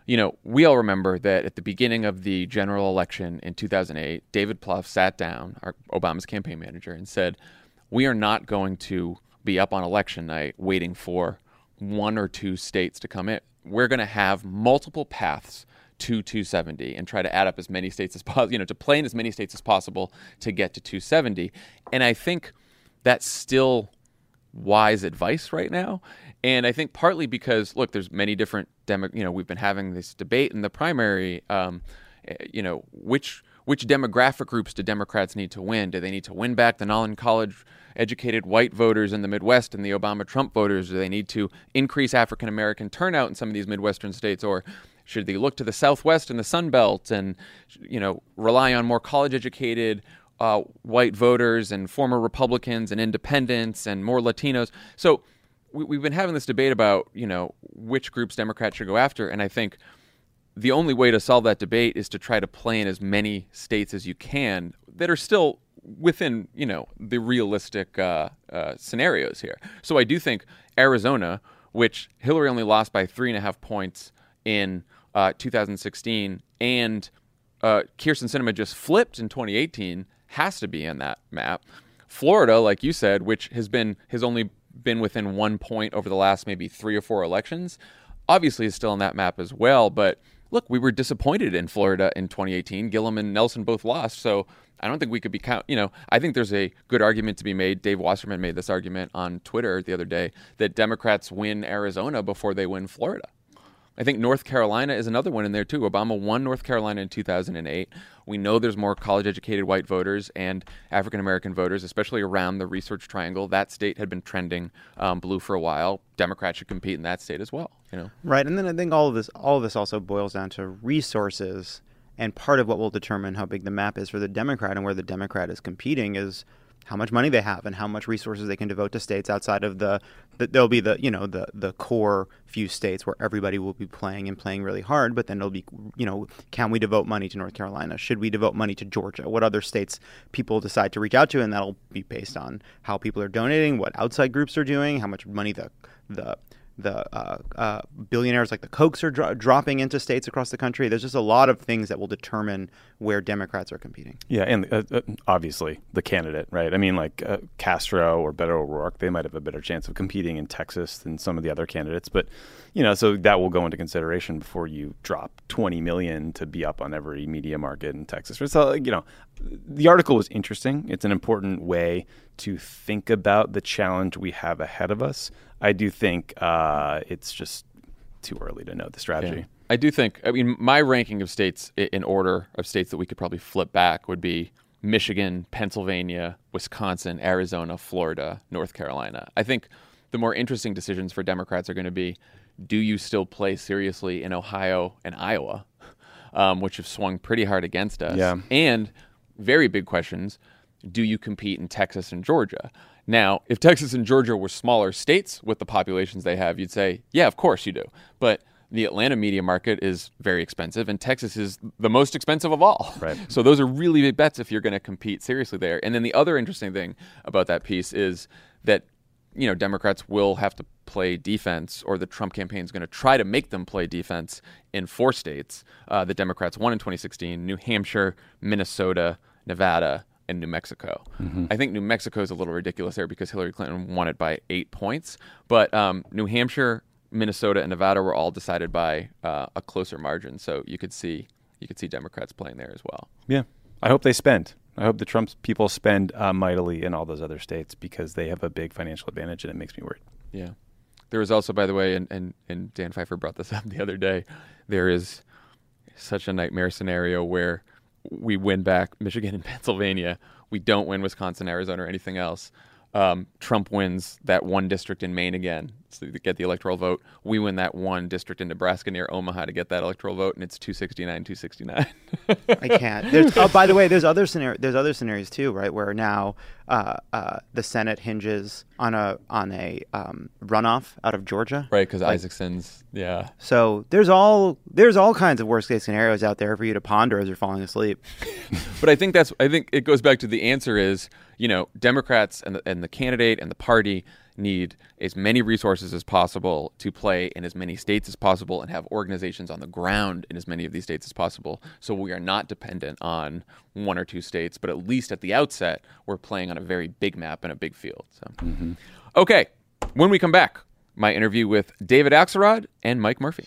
you know, we all remember that at the beginning of the general election in 2008, David Plouffe sat down, our Obama's campaign manager, and said, "We are not going to be up on election night waiting for one or two states to come in. We're going to have multiple paths to 270 and try to add up as many states as possible, you know, to play in as many states as possible to get to 270. And I think that's still wise advice right now. And I think partly because, look, there's many different demo, you know, we've been having this debate in the primary, um, eh, you know, which which demographic groups do Democrats need to win? Do they need to win back the non-college educated white voters in the Midwest and the Obama Trump voters? Do they need to increase African American turnout in some of these Midwestern states? Or should they look to the Southwest and the Sun Belt and, you know, rely on more college educated uh, white voters and former Republicans and independents and more Latinos? So we, have been having this debate about, you know, which groups Democrats should go after. And I think the only way to solve that debate is to try to play in as many states as you can that are still within you know the realistic uh, uh, scenarios here. So I do think Arizona, which Hillary only lost by three and a half points in uh, 2016, and uh, Kyrsten Sinema just flipped in 2018, has to be in that map. Florida, like you said, which has been has only been within one point over the last maybe three or four elections, obviously is still in that map as well. But look, we were disappointed in Florida in 2018. Gillum and Nelson both lost, so I don't think we could be count. You know, I think there's a good argument to be made. Dave Wasserman made this argument on Twitter the other day that Democrats win Arizona before they win Florida. I think North Carolina is another one in there too. Obama won North Carolina in 2008. We know there's more college educated white voters and African American voters, especially around the Research Triangle. That state had been trending um, blue for a while. Democrats should compete in that state as well. You know, right? And then I think all of this, all of this also boils down to resources. And part of what will determine how big the map is for the Democrat and where the Democrat is competing is how much money they have and how much resources they can devote to states outside of the, the there'll be the you know the the core few states where everybody will be playing and playing really hard but then it'll be you know can we devote money to North Carolina? Should we devote money to Georgia? What other states people decide to reach out to and that'll be based on how people are donating what outside groups are doing how much money the the the uh, uh, billionaires like the Kochs are dro- dropping into states across the country. There's just a lot of things that will determine where Democrats are competing. Yeah, and uh, uh, obviously the candidate, right? I mean, like uh, Castro or Beto O'Rourke, they might have a better chance of competing in Texas than some of the other candidates. But you know, so that will go into consideration before you drop 20 million to be up on every media market in Texas. So you know, the article was interesting. It's an important way to think about the challenge we have ahead of us. I do think uh, it's just too early to know the strategy. Yeah. I do think. I mean, my ranking of states in order of states that we could probably flip back would be Michigan, Pennsylvania, Wisconsin, Arizona, Florida, North Carolina. I think the more interesting decisions for Democrats are going to be: Do you still play seriously in Ohio and Iowa, um, which have swung pretty hard against us? Yeah. And very big questions: Do you compete in Texas and Georgia? Now, if Texas and Georgia were smaller states with the populations they have, you'd say, yeah, of course you do. But the Atlanta media market is very expensive, and Texas is the most expensive of all. Right. So those are really big bets if you're going to compete seriously there. And then the other interesting thing about that piece is that you know Democrats will have to play defense, or the Trump campaign is going to try to make them play defense in four states. Uh, the Democrats won in 2016: New Hampshire, Minnesota, Nevada, and New Mexico. Mm-hmm. I think New Mexico is a little ridiculous there because Hillary Clinton won it by eight points. But um, New Hampshire, Minnesota, and Nevada were all decided by uh, a closer margin. So you could see you could see Democrats playing there as well. Yeah, I hope they spend. I hope the Trump people spend uh, mightily in all those other states because they have a big financial advantage, and it makes me worried. Yeah, there is also, by the way, and and, and Dan Pfeiffer brought this up the other day. There is such a nightmare scenario where we win back Michigan and Pennsylvania. We don't win Wisconsin, Arizona, or anything else. Um, Trump wins that one district in Maine again to get the electoral vote. We win that one district in Nebraska near Omaha to get that electoral vote, and it's 269, 269. I can't. There's, oh, by the way, there's other scenario. There's other scenarios too, right? Where now uh, uh, the Senate hinges on a on a um, runoff out of Georgia, right? Because like, Isakson's, yeah. So there's all there's all kinds of worst case scenarios out there for you to ponder as you're falling asleep. but I think that's I think it goes back to the answer is you know Democrats and the, and the candidate and the party need as many resources as possible to play in as many states as possible and have organizations on the ground in as many of these states as possible. So we are not dependent on one or two states, but at least at the outset, we're playing on a very big map and a big field. So, mm-hmm. okay, when we come back, my interview with David Axelrod and Mike Murphy.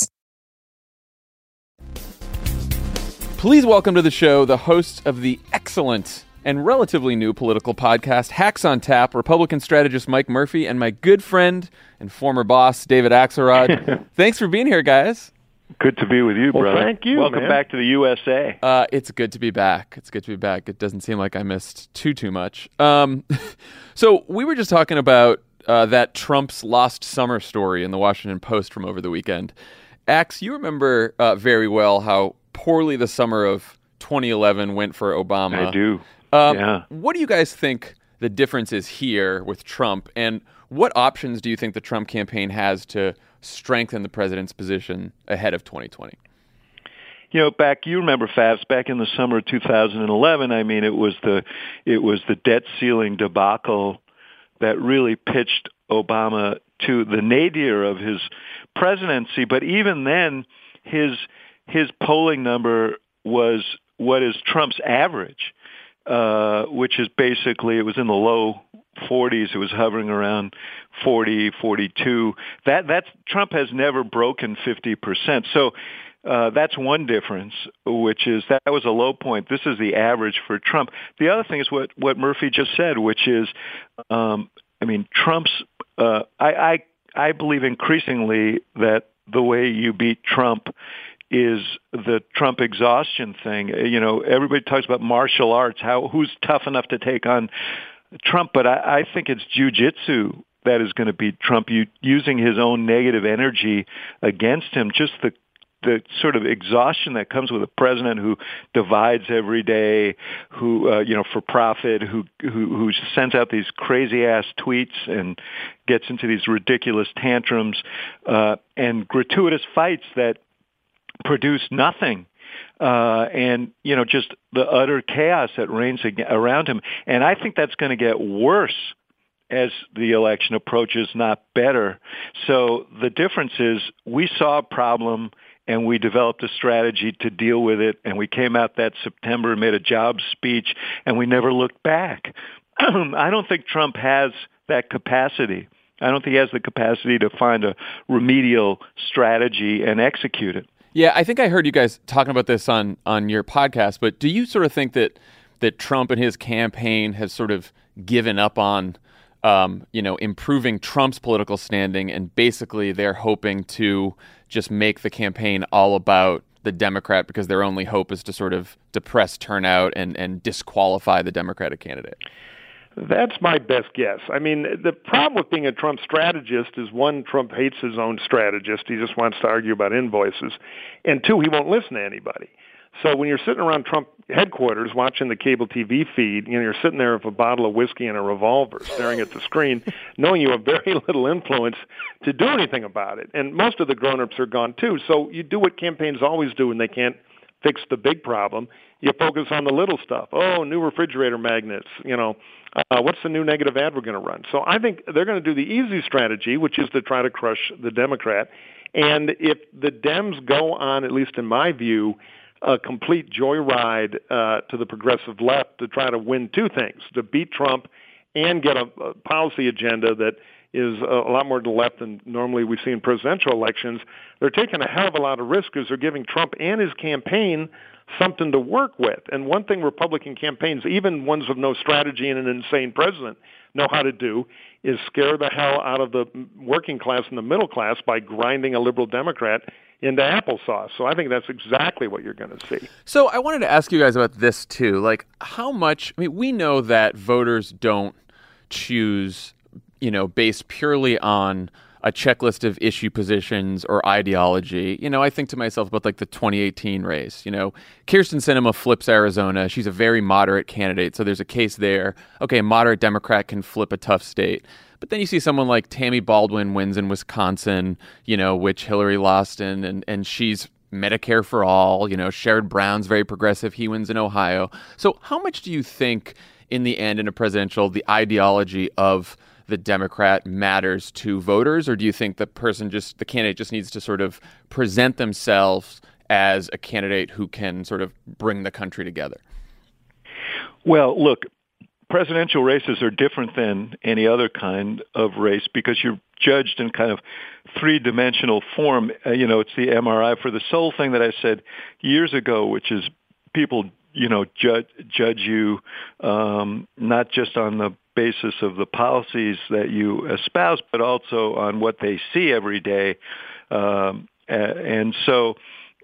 Please welcome to the show the host of the excellent and relatively new political podcast, Hacks on Tap, Republican strategist Mike Murphy, and my good friend and former boss, David Axelrod. Thanks for being here, guys. Good to be with you, well, brother. Thank you. Welcome man. back to the USA. Uh, it's good to be back. It's good to be back. It doesn't seem like I missed too too much. Um, so we were just talking about uh, that Trump's lost summer story in the Washington Post from over the weekend. Axe, you remember uh, very well how poorly the summer of 2011 went for Obama. I do. Um, yeah. What do you guys think the difference is here with Trump. And what options do you think the Trump campaign has to strengthen the president's position ahead of 2020? you know, back you remember Favs back in the summer of 2011. I mean, it was the it was the debt ceiling debacle that really pitched Obama to the nadir of his presidency. But even then, his his polling number was what is Trump's average, uh, which is basically it was in the low 40s. It was hovering around 40, 42. That that's Trump has never broken 50 percent. So uh, that's one difference, which is that was a low point. This is the average for Trump. The other thing is what what Murphy just said, which is, um, I mean, Trump's. Uh, I, I I believe increasingly that the way you beat Trump is the Trump exhaustion thing. You know, everybody talks about martial arts, how who's tough enough to take on Trump, but I, I think it's jujitsu that is going to beat Trump. Using his own negative energy against him, just the the sort of exhaustion that comes with a president who divides every day, who uh, you know for profit, who who who sends out these crazy ass tweets and gets into these ridiculous tantrums uh, and gratuitous fights that produce nothing. Uh, and you know just the utter chaos that reigns around him, and I think that's going to get worse as the election approaches, not better. So the difference is we saw a problem and we developed a strategy to deal with it. And we came out that September made a job speech, and we never looked back. I don't think Trump has that capacity. I don't think he has the capacity to find a remedial strategy and execute it. Yeah, I think I heard you guys talking about this on on your podcast. But do you sort of think that that Trump and his campaign has sort of given up on? Um, you know, improving Trump's political standing, and basically they're hoping to just make the campaign all about the Democrat because their only hope is to sort of depress turnout and, and disqualify the Democratic candidate? That's my best guess. I mean, the problem with being a Trump strategist is one, Trump hates his own strategist. He just wants to argue about invoices. And two, he won't listen to anybody. So when you're sitting around Trump headquarters watching the cable TV feed, you know, you're sitting there with a bottle of whiskey and a revolver staring at the screen, knowing you have very little influence to do anything about it. And most of the grown-ups are gone too. So you do what campaigns always do when they can't fix the big problem. You focus on the little stuff. Oh, new refrigerator magnets, you know, uh, what's the new negative ad we're going to run? So I think they're going to do the easy strategy, which is to try to crush the Democrat. And if the Dems go on, at least in my view, a complete joyride uh, to the progressive left to try to win two things: to beat Trump and get a, a policy agenda that is a, a lot more to the left than normally we see in presidential elections. They're taking a hell of a lot of risk because they're giving Trump and his campaign something to work with. And one thing Republican campaigns, even ones with no strategy and an insane president, know how to do is scare the hell out of the working class and the middle class by grinding a liberal Democrat into applesauce. So I think that's exactly what you're going to see. So I wanted to ask you guys about this too. Like, how much? I mean, we know that voters don't choose, you know, based purely on a checklist of issue positions or ideology. You know, I think to myself about like the 2018 race. You know, Kyrsten Sinema flips Arizona. She's a very moderate candidate, so there's a case there. Okay, a moderate Democrat can flip a tough state. But then you see someone like Tammy Baldwin wins in Wisconsin, you know, which Hillary lost in, and, and she's Medicare for all. You know, Sherrod Brown's very progressive. He wins in Ohio. So, how much do you think, in the end, in a presidential, the ideology of the Democrat matters to voters, or do you think the person just the candidate just needs to sort of present themselves as a candidate who can sort of bring the country together? Well, look, presidential races are different than any other kind of race because you're judged in kind of three-dimensional form. Uh, you know, it's the MRI for the soul thing that I said years ago, which is people, you know, judge judge you um, not just on the basis of the policies that you espouse, but also on what they see every day. Um, and so,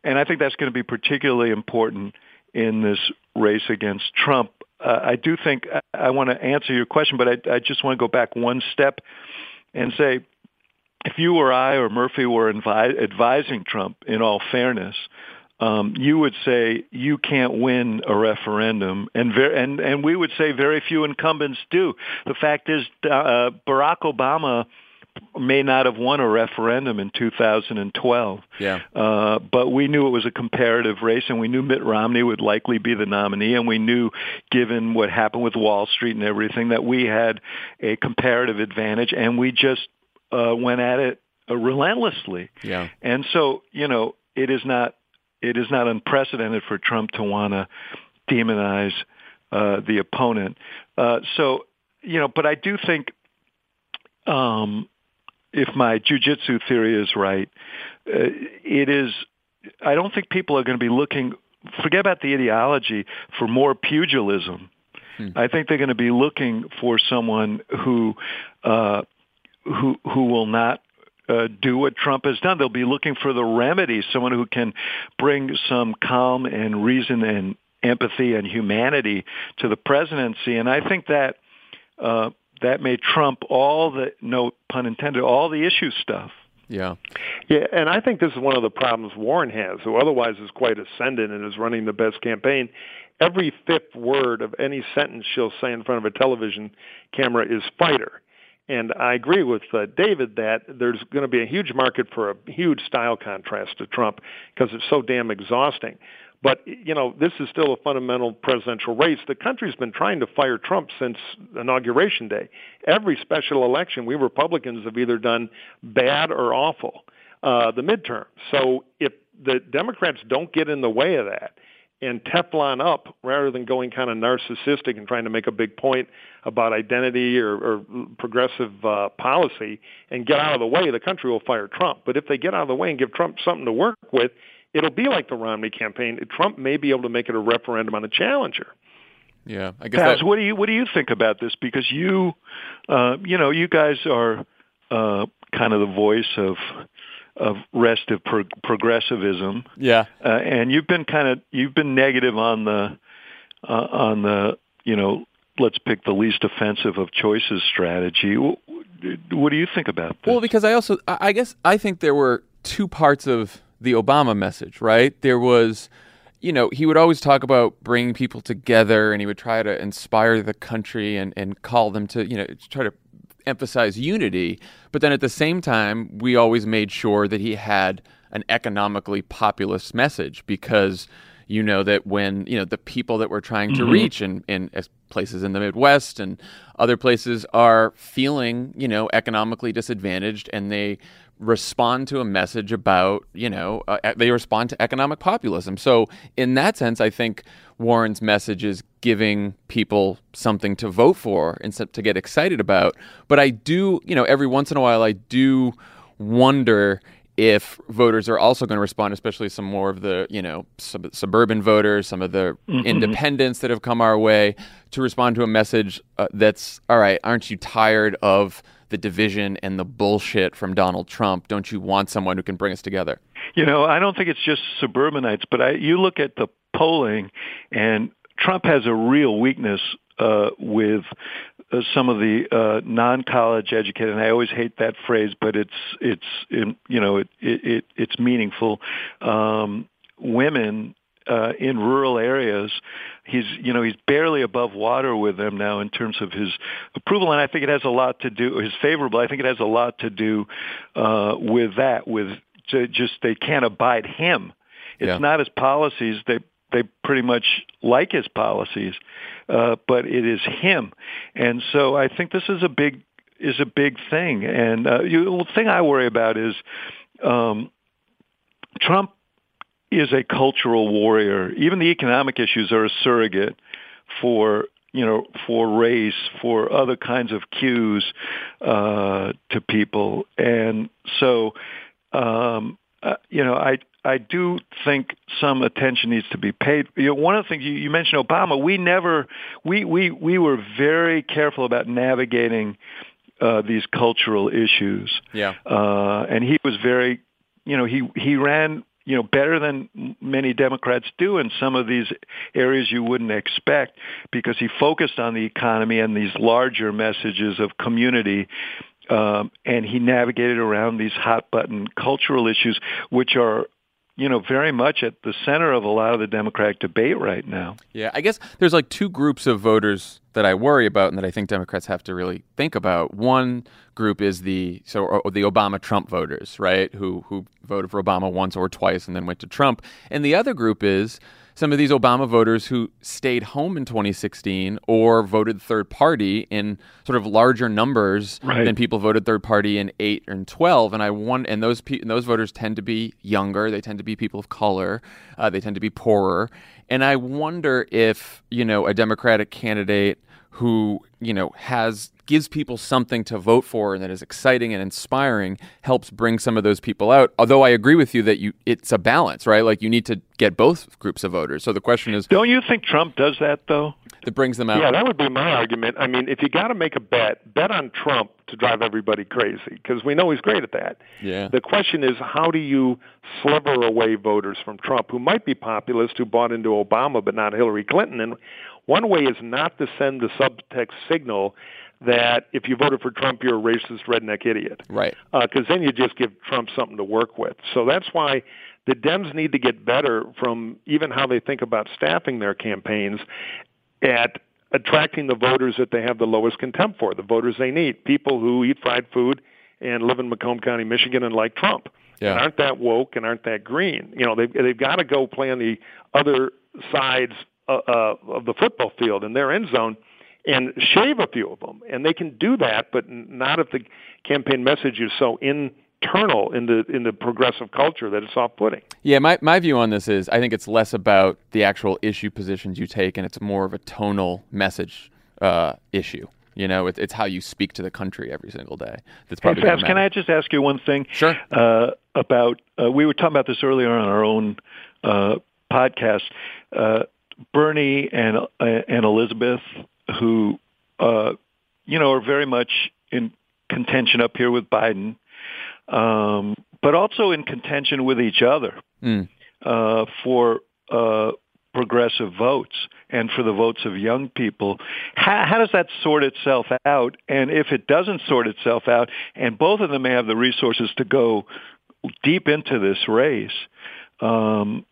and I think that's going to be particularly important in this race against Trump uh, I do think I, I want to answer your question, but I, I just want to go back one step and say, if you or I or Murphy were advising Trump, in all fairness, um, you would say you can't win a referendum, and ver- and and we would say very few incumbents do. The fact is, uh, Barack Obama may not have won a referendum in 2012. Yeah. Uh, but we knew it was a comparative race, and we knew Mitt Romney would likely be the nominee, and we knew, given what happened with Wall Street and everything, that we had a comparative advantage, and we just uh, went at it uh, relentlessly. Yeah. And so, you know, it is not it is not unprecedented for Trump to want to demonize uh, the opponent. Uh, so, you know, but I do think um, if my jujitsu theory is right, uh, it is. I don't think people are going to be looking. Forget about the ideology for more pugilism. Hmm. I think they're going to be looking for someone who uh, who who will not uh, do what Trump has done. They'll be looking for the remedy, someone who can bring some calm and reason and empathy and humanity to the presidency. And I think that uh, that may trump all the no pun intended all the issue stuff. Yeah. Yeah, and I think this is one of the problems Warren has, who otherwise is quite ascendant and is running the best campaign. Every fifth word of any sentence she'll say in front of a television camera is fighter. And I agree with uh, David that there's going to be a huge market for a huge style contrast to Trump because it's so damn exhausting. But, you know, this is still a fundamental presidential race. The country's been trying to fire Trump since Inauguration Day. Every special election, we Republicans have either done bad or awful, uh, the midterm. So if the Democrats don't get in the way of that, and Teflon up rather than going kind of narcissistic and trying to make a big point about identity or, or progressive uh, policy and get out of the way, the country will fire Trump. But if they get out of the way and give Trump something to work with, it'll be like the Romney campaign. Trump may be able to make it a referendum on a challenger. Yeah, I guess. Paz, that... what do you what do you think about this? Because you, uh, you know, you guys are uh, kind of the voice of of restive pro- progressivism. Yeah, uh, and you've been kind of you've been negative on the uh, on the you know let's pick the least offensive of choices strategy. What do you think about this? Well, because I also I guess I think there were two parts of the Obama message, right? There was you know, he would always talk about bringing people together and he would try to inspire the country and, and call them to, you know, try to emphasize unity. But then at the same time, we always made sure that he had an economically populist message because you know that when you know the people that we're trying to mm-hmm. reach in, in places in the Midwest and other places are feeling you know economically disadvantaged and they respond to a message about, you know, uh, they respond to economic populism. So, in that sense, I think Warren's message is giving people something to vote for and to get excited about. But I do, you know, every once in a while, I do wonder if voters are also going to respond, especially some more of the, you know, sub- suburban voters, some of the mm-hmm. independents that have come our way, to respond to a message uh, that's, all right, aren't you tired of the division and the bullshit from Donald Trump? Don't you want someone who can bring us together? You know, I don't think it's just suburbanites, but I, you look at the polling, and Trump has a real weakness uh, with uh, some of the uh, non-college educated. And I always hate that phrase, but it's it's you know it, it it's meaningful. Um, women uh, in rural areas. He's, you know, he's barely above water with them now in terms of his approval, and I think it has a lot to do. His favorable, I think it has a lot to do uh, with that. With just they can't abide him. It's yeah. not his policies. They they pretty much like his policies, uh, but it is him, and so I think this is a big is a big thing. And uh, you, the thing I worry about is um, Trump is a cultural warrior. Even the economic issues are a surrogate for you know for race, for other kinds of cues uh, to people, and so um, uh, you know I. I do think some attention needs to be paid. You know, one of the things you, you mentioned Obama, we never, we, we, we were very careful about navigating uh, these cultural issues. Yeah. Uh, and he was very, you know, he, he ran you know, better than many Democrats do in some of these areas you wouldn't expect because he focused on the economy and these larger messages of community. Um, and he navigated around these hot button cultural issues, which are you know, very much at the center of a lot of the Democratic debate right now. Yeah, I guess there's like two groups of voters that I worry about and that I think Democrats have to really think about. One group is the so the Obama Trump voters, right? Who who voted for Obama once or twice and then went to Trump. And the other group is some of these Obama voters who stayed home in 2016 or voted third party in sort of larger numbers right. than people voted third party in 8 and 12 and I want and those pe- and those voters tend to be younger. They tend to be people of color. Uh, they tend to be poorer. And I wonder if you know a democratic candidate who you know has gives people something to vote for and that is exciting and inspiring helps bring some of those people out. Although I agree with you that you it's a balance, right? Like you need to get both groups of voters. So the question is Don't you think Trump does that though? That brings them out. Yeah, that would be my argument. I mean, if you got to make a bet, bet on Trump to drive everybody crazy because we know he's great at that. Yeah. The question is how do you sliver away voters from Trump who might be populist who bought into Obama but not Hillary Clinton and one way is not to send the subtext signal that if you voted for Trump, you're a racist redneck idiot. Right. Because uh, then you just give Trump something to work with. So that's why the Dems need to get better from even how they think about staffing their campaigns at attracting the voters that they have the lowest contempt for, the voters they need, people who eat fried food and live in Macomb County, Michigan, and like Trump. Yeah. And aren't that woke and aren't that green? You know, they've they've got to go play on the other sides uh, uh, of the football field in their end zone and shave a few of them. And they can do that, but not if the campaign message is so internal in the in the progressive culture that it's off-putting. Yeah, my my view on this is I think it's less about the actual issue positions you take, and it's more of a tonal message uh, issue. You know, it, it's how you speak to the country every single day. That's probably. Hey, Favs, can I just ask you one thing? Sure. Uh, about uh, we were talking about this earlier on our own uh, podcast. Bernie and uh, and Elizabeth, who uh, you know are very much in contention up here with Biden, um, but also in contention with each other mm. uh, for uh, progressive votes and for the votes of young people. How, how does that sort itself out? And if it doesn't sort itself out, and both of them may have the resources to go deep into this race. Um,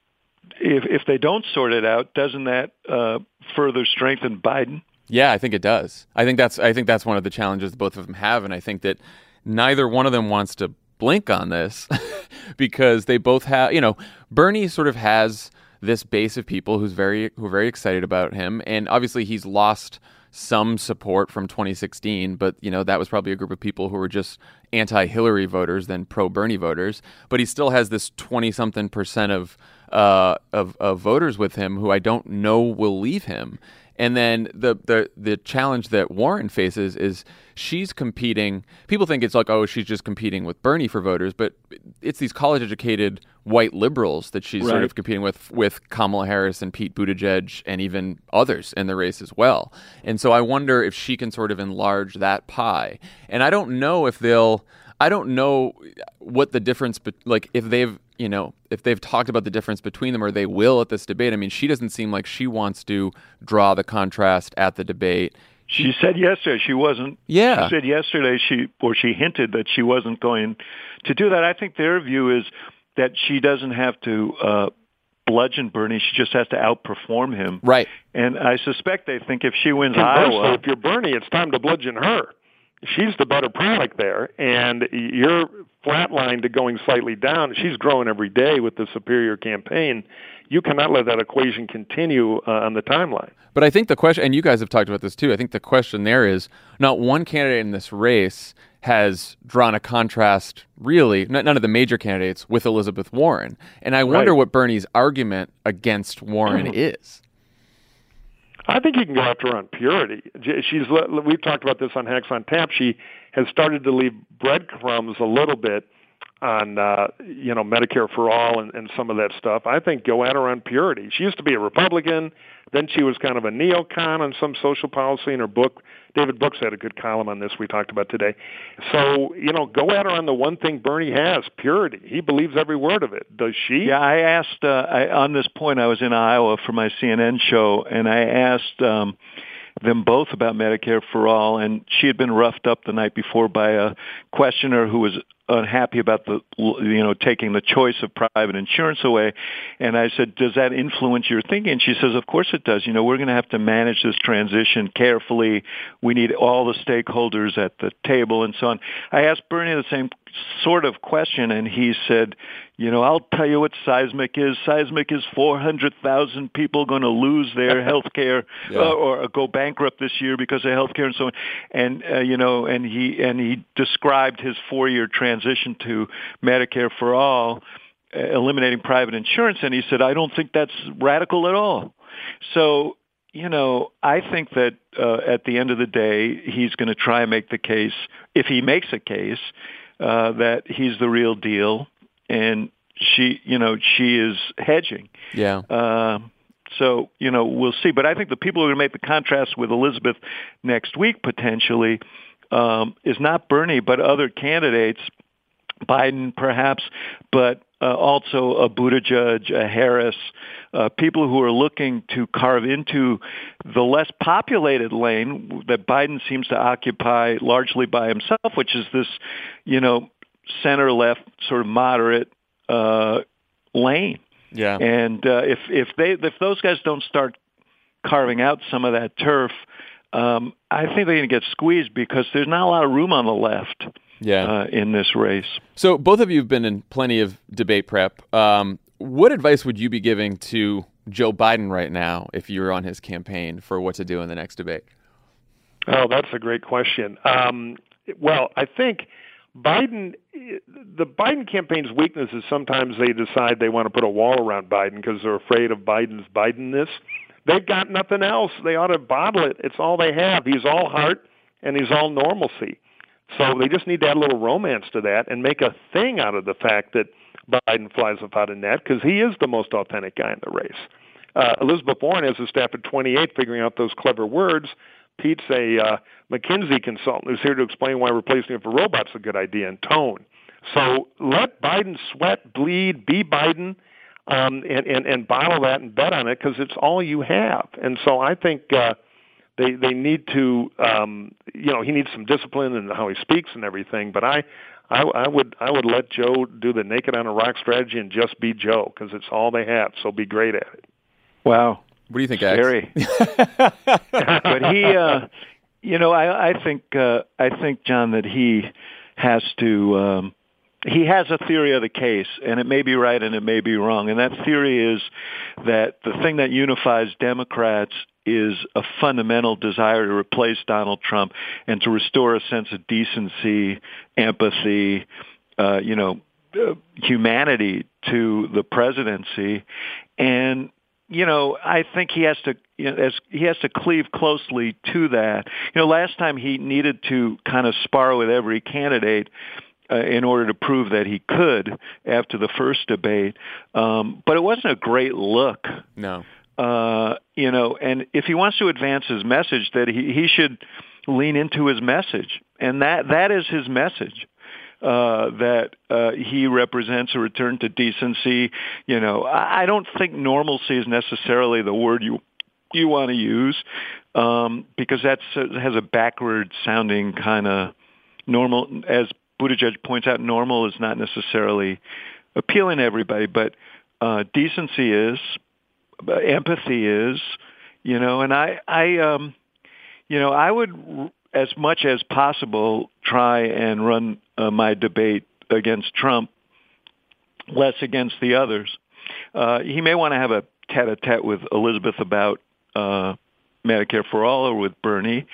if if they don't sort it out, doesn't that uh, further strengthen Biden? Yeah, I think it does. I think that's I think that's one of the challenges both of them have, and I think that neither one of them wants to blink on this because they both have. You know, Bernie sort of has this base of people who's very who are very excited about him, and obviously he's lost some support from 2016, but you know that was probably a group of people who were just anti-Hillary voters than pro-Bernie voters. But he still has this 20-something percent of uh, of, of voters with him who I don't know will leave him. And then the, the the challenge that Warren faces is she's competing. People think it's like, oh, she's just competing with Bernie for voters, but it's these college educated white liberals that she's right. sort of competing with with Kamala Harris and Pete Buttigieg and even others in the race as well. And so I wonder if she can sort of enlarge that pie. And I don't know if they'll. I don't know what the difference, be- like if they've, you know, if they've talked about the difference between them or they will at this debate. I mean, she doesn't seem like she wants to draw the contrast at the debate. She said yesterday she wasn't. Yeah. She said yesterday she, or she hinted that she wasn't going to do that. I think their view is that she doesn't have to uh, bludgeon Bernie. She just has to outperform him. Right. And I suspect they think if she wins Conversely, Iowa, if you're Bernie, it's time to bludgeon her. She's the better product there, and you're flatlined to going slightly down. She's growing every day with the superior campaign. You cannot let that equation continue uh, on the timeline. But I think the question, and you guys have talked about this too, I think the question there is not one candidate in this race has drawn a contrast, really, none of the major candidates, with Elizabeth Warren. And I wonder Right. what Bernie's argument against Warren is. I think you can go after her on purity. She's we've talked about this on Hacks on Tap. She has started to leave breadcrumbs a little bit on uh, you know Medicare for all and, and some of that stuff. I think go at her on purity. She used to be a Republican, then she was kind of a neocon on some social policy in her book. David Brooks had a good column on this we talked about today. So you know, go at her on the one thing Bernie has: purity. He believes every word of it. Does she? Yeah, I asked uh, I, on this point. I was in Iowa for my CNN show, and I asked um, them both about Medicare for all. And she had been roughed up the night before by a questioner who was unhappy about the you know taking the choice of private insurance away. And i said does that influence your thinking? And she says of course it does. You know we're going to have to manage this transition carefully. We need all the stakeholders at the table and so on. I asked bernie the same sort of question and he said you know, I'll tell you what seismic is. Seismic is 400,000 people going to lose their health care yeah. uh, or go bankrupt this year because of health care and so on. And, uh, you know, and he, and he described his four-year transition to Medicare for all, uh, eliminating private insurance. And he said, I don't think that's radical at all. So, you know, I think that uh, at the end of the day, he's going to try and make the case, if he makes a case, uh, that he's the real deal and she, you know, she is hedging. Yeah. Uh, so you know we'll see, but I think the people who are going to make the contrast with Elizabeth next week potentially um, is not Bernie, but other candidates, Biden perhaps, but uh, also a Buttigieg, a Harris, uh, people who are looking to carve into the less populated lane that Biden seems to occupy largely by himself, which is this, you know, center left sort of moderate uh, lane. Yeah. And uh, if if they if those guys don't start carving out some of that turf, um, I think they're going to get squeezed because there's not a lot of room on the left. Yeah. Uh, in this race. So both of you have been in plenty of debate prep. Um, what advice would you be giving to Joe Biden right now if you were on his campaign for what to do in the next debate? Oh, that's a great question. Um, well, I think Biden, the Biden campaign's weakness is sometimes they decide they want to put a wall around Biden because they're afraid of Biden's Bidenness. They've got nothing else. They ought to bottle it. It's all they have. He's all heart and he's all normalcy. So they just need to add a little romance to that and make a thing out of the fact that Biden flies without a net because he is the most authentic guy in the race. Uh, Elizabeth Warren has a staff at 28 figuring out those clever words Pete's a uh, McKinsey consultant who's here to explain why replacing it for robots is a good idea in tone. So let Biden sweat, bleed, be Biden, um, and, and, and bottle that and bet on it because it's all you have. And so I think uh, they they need to, um, you know, he needs some discipline in how he speaks and everything. But I, I, I would I would let Joe do the naked on a rock strategy and just be Joe because it's all they have. So be great at it. Wow. What do you think, Scary. but he, uh, you know, I, I think uh, I think Jon that he has to. Um, he has a theory of the case, and it may be right and it may be wrong. And that theory is that the thing that unifies Democrats is a fundamental desire to replace Donald Trump and to restore a sense of decency, empathy, uh, you know, uh, humanity to the presidency. And you know, I think he has to you know, as he has to cleave closely to that. You know, last time he needed to kind of spar with every candidate uh, in order to prove that he could after the first debate, um, but it wasn't a great look. No. Uh, you know, and if he wants to advance his message, that he, he should lean into his message, and that that is his message uh, that uh, he represents a return to decency. You know, I, I don't think normalcy is necessarily the word you you want to use um, because that has a backward sounding kind of normal. As Buttigieg points out, normal is not necessarily appealing to everybody, but uh, decency is, empathy is, you know, and I, I, um, you know, I would as much as possible try and run uh, my debate against Trump, less against the others. Uh, he may want to have a tete-a-tete with Elizabeth about uh, Medicare for all or with Bernie,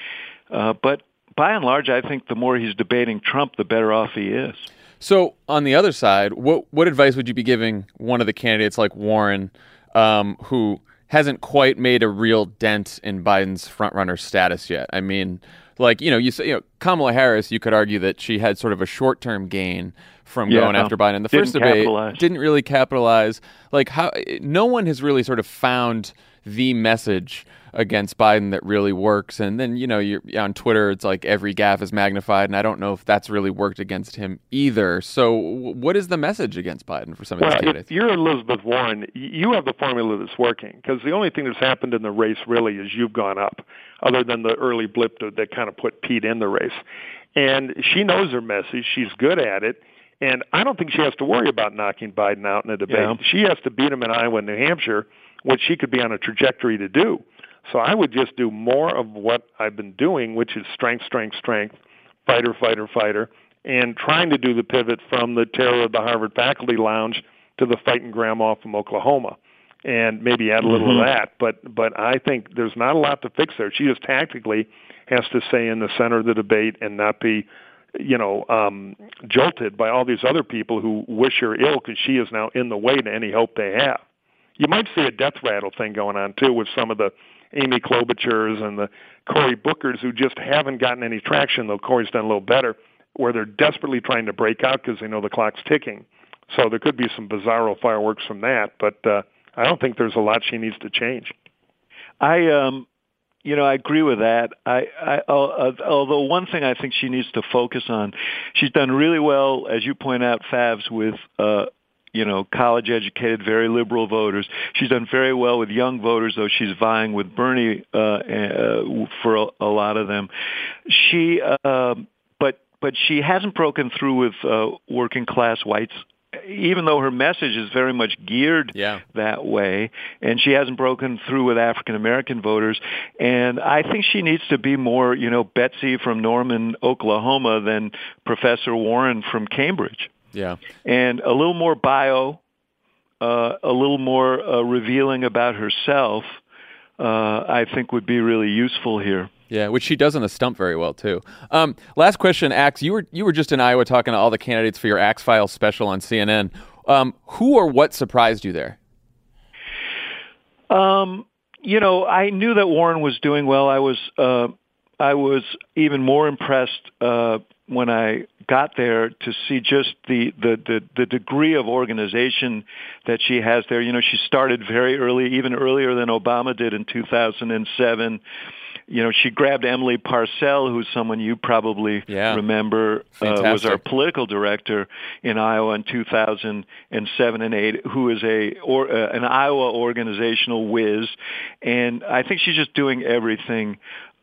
uh, but by and large, I think the more he's debating Trump, the better off he is. So, on the other side, what what advice would you be giving one of the candidates like Warren, um, who hasn't quite made a real dent in Biden's frontrunner status yet? I mean, like you know you say you know Kamala Harris you could argue that she had sort of a short term gain from yeah, going after Biden. The first debate capitalize. didn't really capitalize. Like how no one has really sort of found the message against Biden that really works. And then, you know, you're on Twitter, it's like every gaffe is magnified. And I don't know if that's really worked against him either. So, what is the message against Biden for some of well, these candidates? If you're Elizabeth Warren, you have the formula that's working because the only thing that's happened in the race really is you've gone up, other than the early blip that kind of put Pete in the race. And she knows her message. She's good at it. And I don't think she has to worry about knocking Biden out in a debate. Yeah. She has to beat him in Iowa and New Hampshire, which she could be on a trajectory to do. So I would just do more of what I've been doing, which is strength, strength, strength, fighter, fighter, fighter, and trying to do the pivot from the terror of the Harvard faculty lounge to the fighting grandma from Oklahoma, and maybe add a little Mhm. of that. But but I think there's not a lot to fix there. She just tactically has to stay in the center of the debate and not be, you know, um, jolted by all these other people who wish her ill because she is now in the way to any hope they have. You might see a death rattle thing going on too with some of the Amy Klobuchars and the Cory Bookers who just haven't gotten any traction. Though Cory's done a little better, where they're desperately trying to break out because they know the clock's ticking. So there could be some bizarro fireworks from that, but uh, I don't think there's a lot she needs to change. I um you know, I agree with that. I, I uh, although one thing I think she needs to focus on, she's done really well, as you point out, Favs, with uh, you know, college educated, very liberal voters. She's done very well with young voters, though she's vying with Bernie uh, uh, for a, a lot of them. She, uh, but but she hasn't broken through with uh, working class whites even though her message is very much geared yeah. that way, and she hasn't broken through with African American voters. And I think she needs to be more, you know, Betsy from Norman, Oklahoma, than Professor Warren from Cambridge. Yeah. And a little more bio, uh, a little more uh, revealing about herself, uh, I think would be really useful here. Yeah, which she does on the stump very well too. Um, last question, Axe. You were you were just in Iowa talking to all the candidates for your Axe Files special on CNN. Um, who or what surprised you there? Um, you know, I knew that Warren was doing well. I was uh, I was even more impressed uh, when I got there to see just the, the the the degree of organization that she has there. You know, she started very early, even earlier than Obama did in 2007 you know, she grabbed Emily Parcell, who's someone you probably yeah. remember, uh, was our political director in Iowa in 2007 and 8, who is a or, uh, an Iowa organizational whiz, and I think she's just doing everything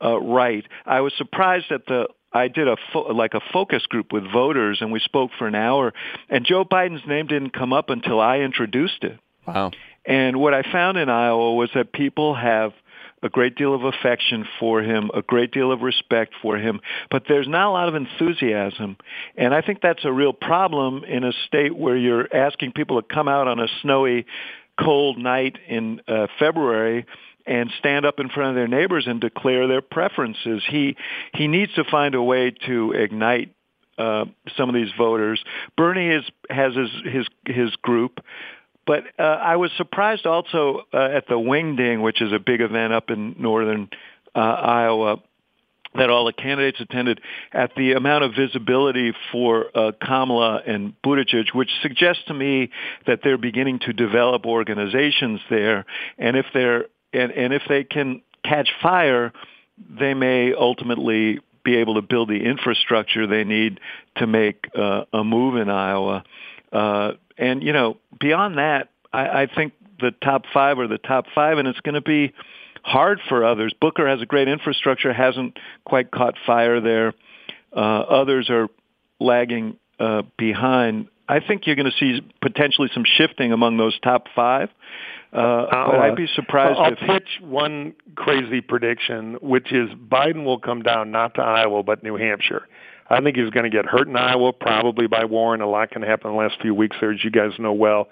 uh, right. I was surprised at the I did a fo- like a focus group with voters, and we spoke for an hour. And Joe Biden's name didn't come up until I introduced it. Wow! And what I found in Iowa was that people have a great deal of affection for him, a great deal of respect for him, but there's not a lot of enthusiasm. And I think that's a real problem in a state where you're asking people to come out on a snowy, cold night in uh, February and stand up in front of their neighbors and declare their preferences. He he needs to find a way to ignite uh, some of these voters. Bernie is has his his his group. But uh, I was surprised also uh, at the Wingding, which is a big event up in northern uh, Iowa, that all the candidates attended at the amount of visibility for uh, Kamala and Buttigieg, which suggests to me that they're beginning to develop organizations there, and if they're and, and if they can catch fire, they may ultimately be able to build the infrastructure they need to make uh, a move in Iowa. Uh, and you know, beyond that, I, I think the top five are the top five, and it's going to be hard for others. Booker has a great infrastructure, hasn't quite caught fire there. Uh, others are lagging uh, behind. I think you're going to see potentially some shifting among those top five. Uh, but I'd be surprised I'll if pitch one crazy prediction, which is Biden will come down not to Iowa but New Hampshire. I think he's going to get hurt in Iowa, probably by Warren. A lot can happen in the last few weeks there, as you guys know well.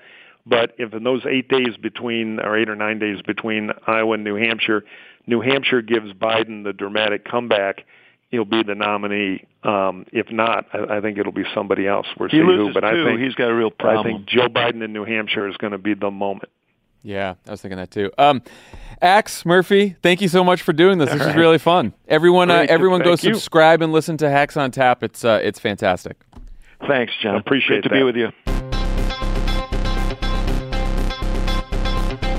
But if in those eight days between, or eight or nine days between Iowa and New Hampshire, New Hampshire gives Biden the dramatic comeback, he'll be the nominee. Um, if not, I, I think it'll be somebody else. We'll he see loses who. But too. I think he's got a real problem. I think Joe Biden in New Hampshire is going to be the moment. Yeah, I was thinking that too. Um, Axe Murphy, thank you so much for doing this. This All is really fun. Everyone, uh, everyone, go you. subscribe and listen to Hacks on Tap. It's uh, it's fantastic. Thanks, Jon. Appreciate Great to be with you.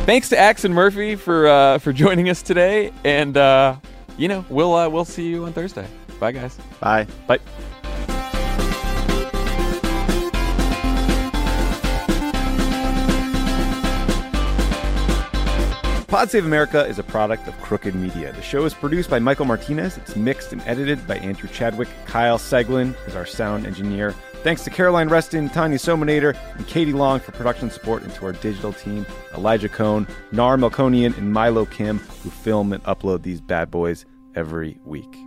Thanks to Axe and Murphy for uh, for joining us today, and uh, you know we'll uh, we'll see you on Thursday. Bye, guys. Bye. Bye. Pod Save America is a product of Crooked Media. The show is produced by Michael Martinez. It's mixed and edited by Andrew Chadwick. Kyle Segal is our sound engineer. Thanks to Caroline Reston, Tanya Somanader, and Katie Long for production support, and to our digital team, Elijah Cohn, Nar Melkonian, and Milo Kim, who film and upload these bad boys every week.